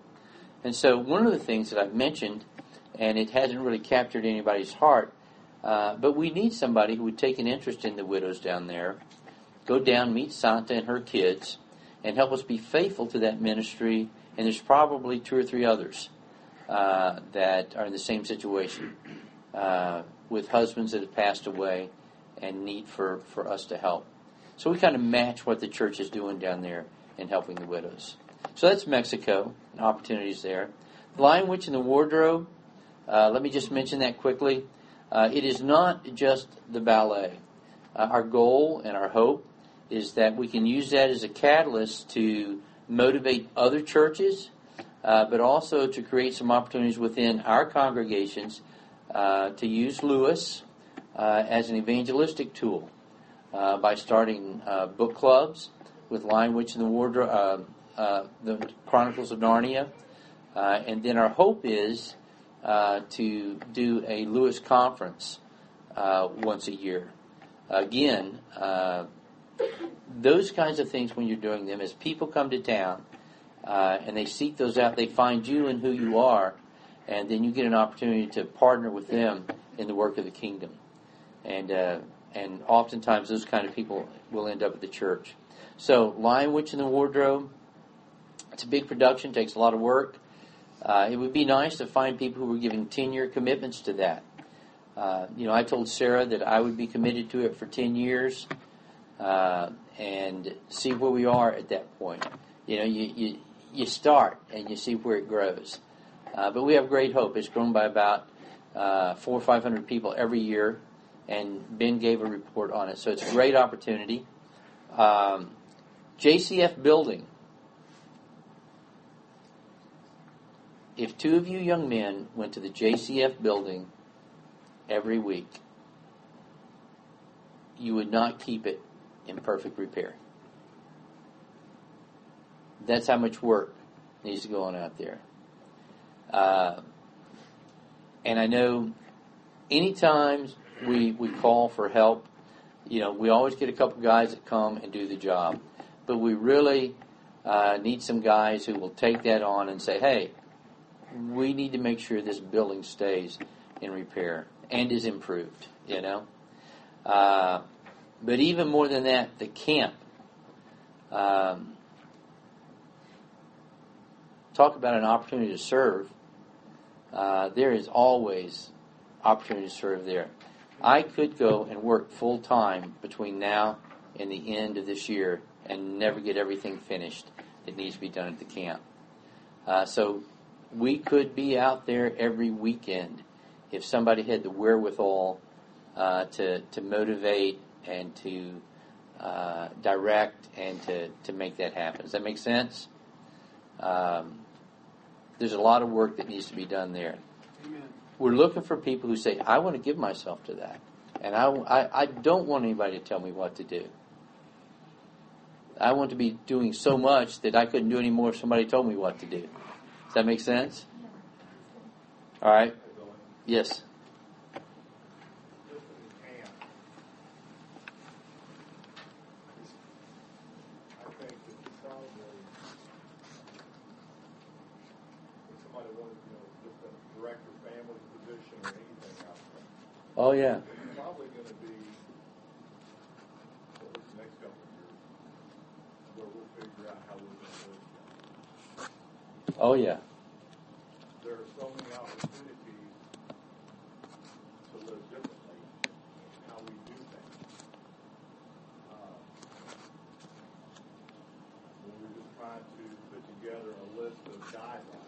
And so one of the things that I've mentioned, and it hasn't really captured anybody's heart, uh, but we need somebody who would take an interest in the widows down there, go down, meet Santa and her kids, and help us be faithful to that ministry. And there's probably two or three others uh, that are in the same situation uh, with husbands that have passed away and need for, for us to help. So we kind of match what the church is doing down there in helping the widows. So that's Mexico, and opportunities there. The Lion, Witch, in the Wardrobe, uh, let me just mention that quickly. Uh, it is not just the ballet. Uh, our goal and our hope is that we can use that as a catalyst to motivate other churches, uh, but also to create some opportunities within our congregations uh, to use Lewis uh, as an evangelistic tool by starting book clubs with Lion, Witch, and the Wardrobe uh, the Chronicles of Narnia. Uh, and then our hope is uh, to do a Lewis conference uh, once a year. Again, those kinds of things when you're doing them, as people come to town and they seek those out, they find you and who you are, and then you get an opportunity to partner with them in the work of the kingdom. And and oftentimes those kind of people will end up at the church. So, Lion, Witch, in the Wardrobe, it's a big production, takes a lot of work. Uh, it would be nice to find people who were giving 10 year commitments to that. Uh, you know, I told Sarah that I would be committed to it for 10 years uh, and see where we are at that point. You know, you, you, you start and you see where it grows. Uh, but we have great hope. It's grown by about uh, four or 500 people every year, and Ben gave a report on it. So it's a great opportunity. Um, JCF Building if two of you young men went to the JCF building every week, you would not keep it in perfect repair. That's how much work needs to go on out there. Uh, and I know anytime we, we call for help, you know, we always get a couple guys that come and do the job. But we really uh, need some guys who will take that on and say, hey, we need to make sure this building stays in repair and is improved, you know. Uh, but even more than that, the camp. Um, talk about an opportunity to serve. Uh, there is always opportunity to serve there. I could go and work full time between now and the end of this year and never get everything finished that needs to be done at the camp. Uh, so we could be out there every weekend if somebody had the wherewithal uh, to to motivate and to uh, direct and to to make that happen. Does that make sense? Um, there's a lot of work that needs to be done there. Amen. We're looking for people who say, "I want to give myself to that," and I, I, I don't want anybody to tell me what to do. I want to be doing so much that I couldn't do any more if somebody told me what to do. Does that make sense? All right. Yes. Oh yeah. Probably going to be at least the next couple of years where we'll figure out how we're going to do it. Oh yeah. There are so many opportunities to live differently in how we do things. Uh, when we're just trying to put together a list of guidelines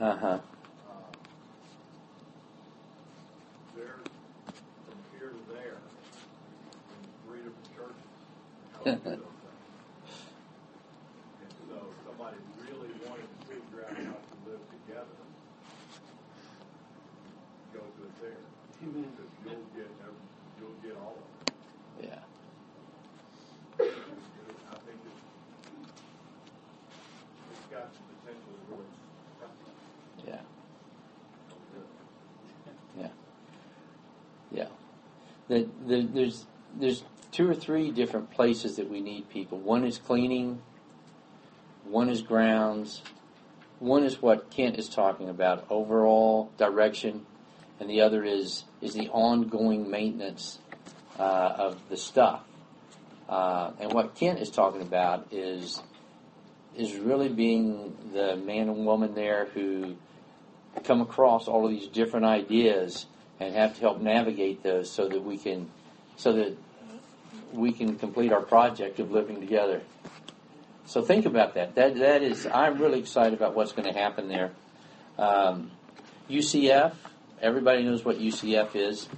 Uh huh. There, from here to there, freedom of churches, *laughs* and so somebody really wanted to figure out how to live together, go to a there. Amen. The, there's there's two or three different places that we need people. One is cleaning. One is grounds. One is what Kent is talking about, overall direction, and the other is is the ongoing maintenance uh, of the stuff. Uh, and what Kent is talking about is is really being the man and woman there who come across all of these different ideas and have to help navigate those so that we can so that we can complete our project of living together. So think about that. That that is I'm really excited about what's going to happen there. Um, UCF, everybody knows what UCF is.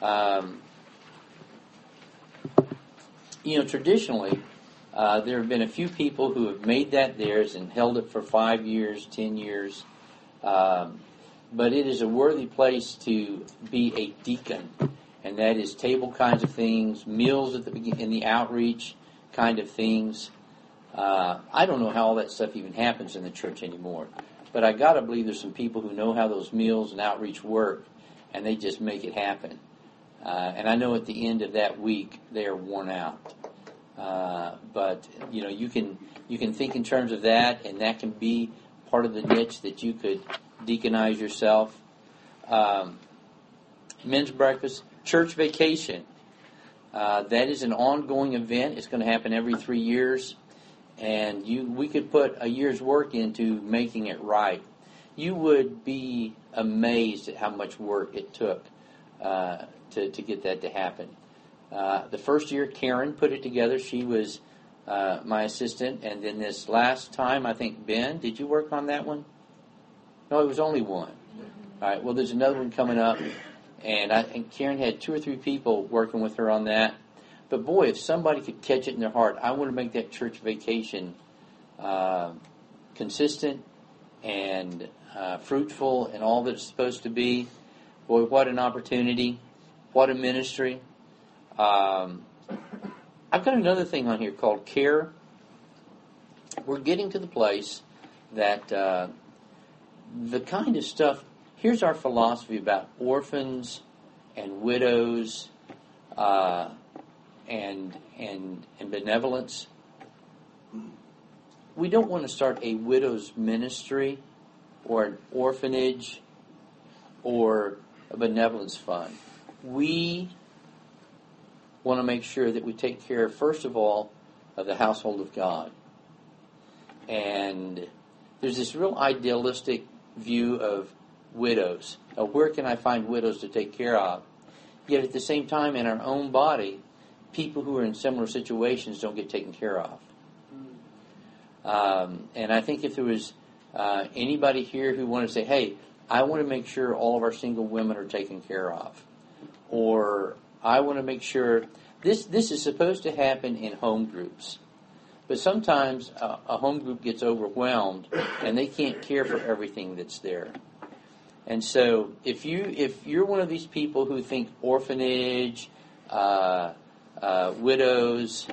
Um, you know, traditionally, uh, there have been a few people who have made that theirs and held it for five years, ten years. Um, but it is a worthy place to be a deacon, and that is table kinds of things, meals at the begin in the outreach kind of things. Uh, I don't know how all that stuff even happens in the church anymore, but I got to believe there's some people who know how those meals and outreach work, and they just make it happen. Uh, and I know at the end of that week they are worn out. Uh, but you know you can you can think in terms of that, and that can be part of the niche that you could deaconize yourself. Um, men's breakfast, church vacation. Uh, that is an ongoing event. It's going to happen every three years, and you we could put a year's work into making it right. You would be amazed at how much work it took uh, to to get that to happen. Uh, the first year, Karen put it together. She was uh, my assistant, and then this last time, I think Ben, did you work on that one? No, it was only one. All right. Well, there's another one coming up, and I think Karen had two or three people working with her on that. But boy, if somebody could catch it in their heart, I want to make that church vacation uh, consistent and uh, fruitful and all that it's supposed to be. Boy, what an opportunity! What a ministry! Um, I've got another thing on here called care. We're getting to the place that uh, the kind of stuff. Here's our philosophy about orphans and widows uh, and and and benevolence. We don't want to start a widows ministry or an orphanage or a benevolence fund. We want to make sure that we take care, first of all, of the household of God. And there's this real idealistic view of widows. Now, where can I find widows to take care of? Yet at the same time, in our own body, people who are in similar situations don't get taken care of. Um, and I think if there was uh, anybody here who wanted to say, hey, I want to make sure all of our single women are taken care of, or I want to make sure this this is supposed to happen in home groups, but sometimes a, home group gets overwhelmed and they can't care for everything that's there. And so, if you if you're one of these people who think orphanage, uh, uh, widows,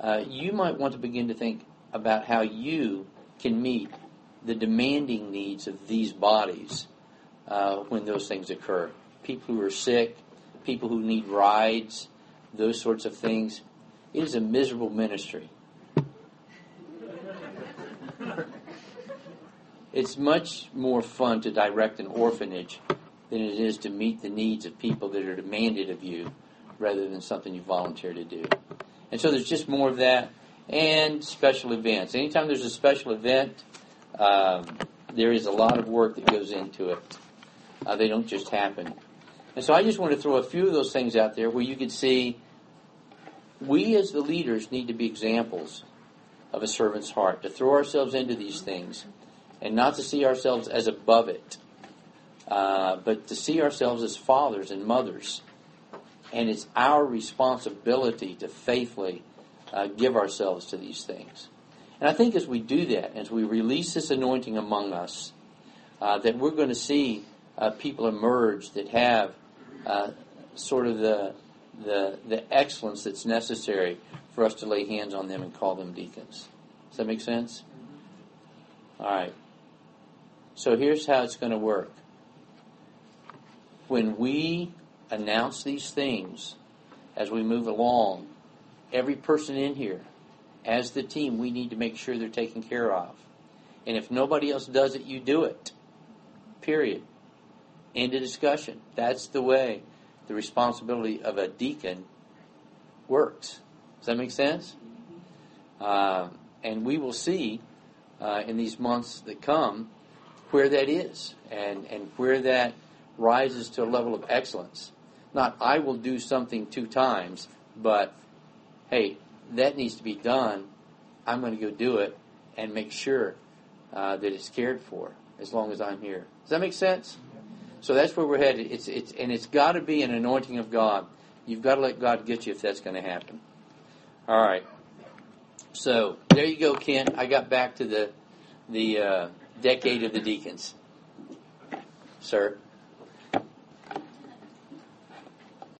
uh, you might want to begin to think about how you can meet the demanding needs of these bodies uh, when those things occur. People who are sick, people who need rides, those sorts of things. It is a miserable ministry. It's much more fun to direct an orphanage than it is to meet the needs of people that are demanded of you rather than something you volunteer to do. And so there's just more of that and special events. Anytime there's a special event, um, there is a lot of work that goes into it. Uh, they don't just happen. And so I just want to throw a few of those things out there where you can see we as the leaders need to be examples of a servant's heart, to throw ourselves into these things and not to see ourselves as above it, uh, but to see ourselves as fathers and mothers. And it's our responsibility to faithfully uh, give ourselves to these things. And I think as we do that, as we release this anointing among us, uh, that we're going to see uh, people emerge that have uh, sort of the, the, the excellence that's necessary for us to lay hands on them and call them deacons. Does that make sense? All right. So here's how it's going to work. When we announce these things as we move along, every person in here, as the team, we need to make sure they're taken care of. And if nobody else does it, you do it. Period. End of discussion. That's the way the responsibility of a deacon works. Does that make sense? Uh, and we will see uh, in these months that come where that is and, and where that rises to a level of excellence. Not, I will do something two times, but hey, that needs to be done. I'm going to go do it and make sure uh, that it's cared for as long as I'm here. Does that make sense? So that's where we're headed. It's, it's, and it's got to be an anointing of God. You've got to let God get you if that's going to happen. All right. So there you go, Kent. I got back to the the uh, decade of the deacons, sir.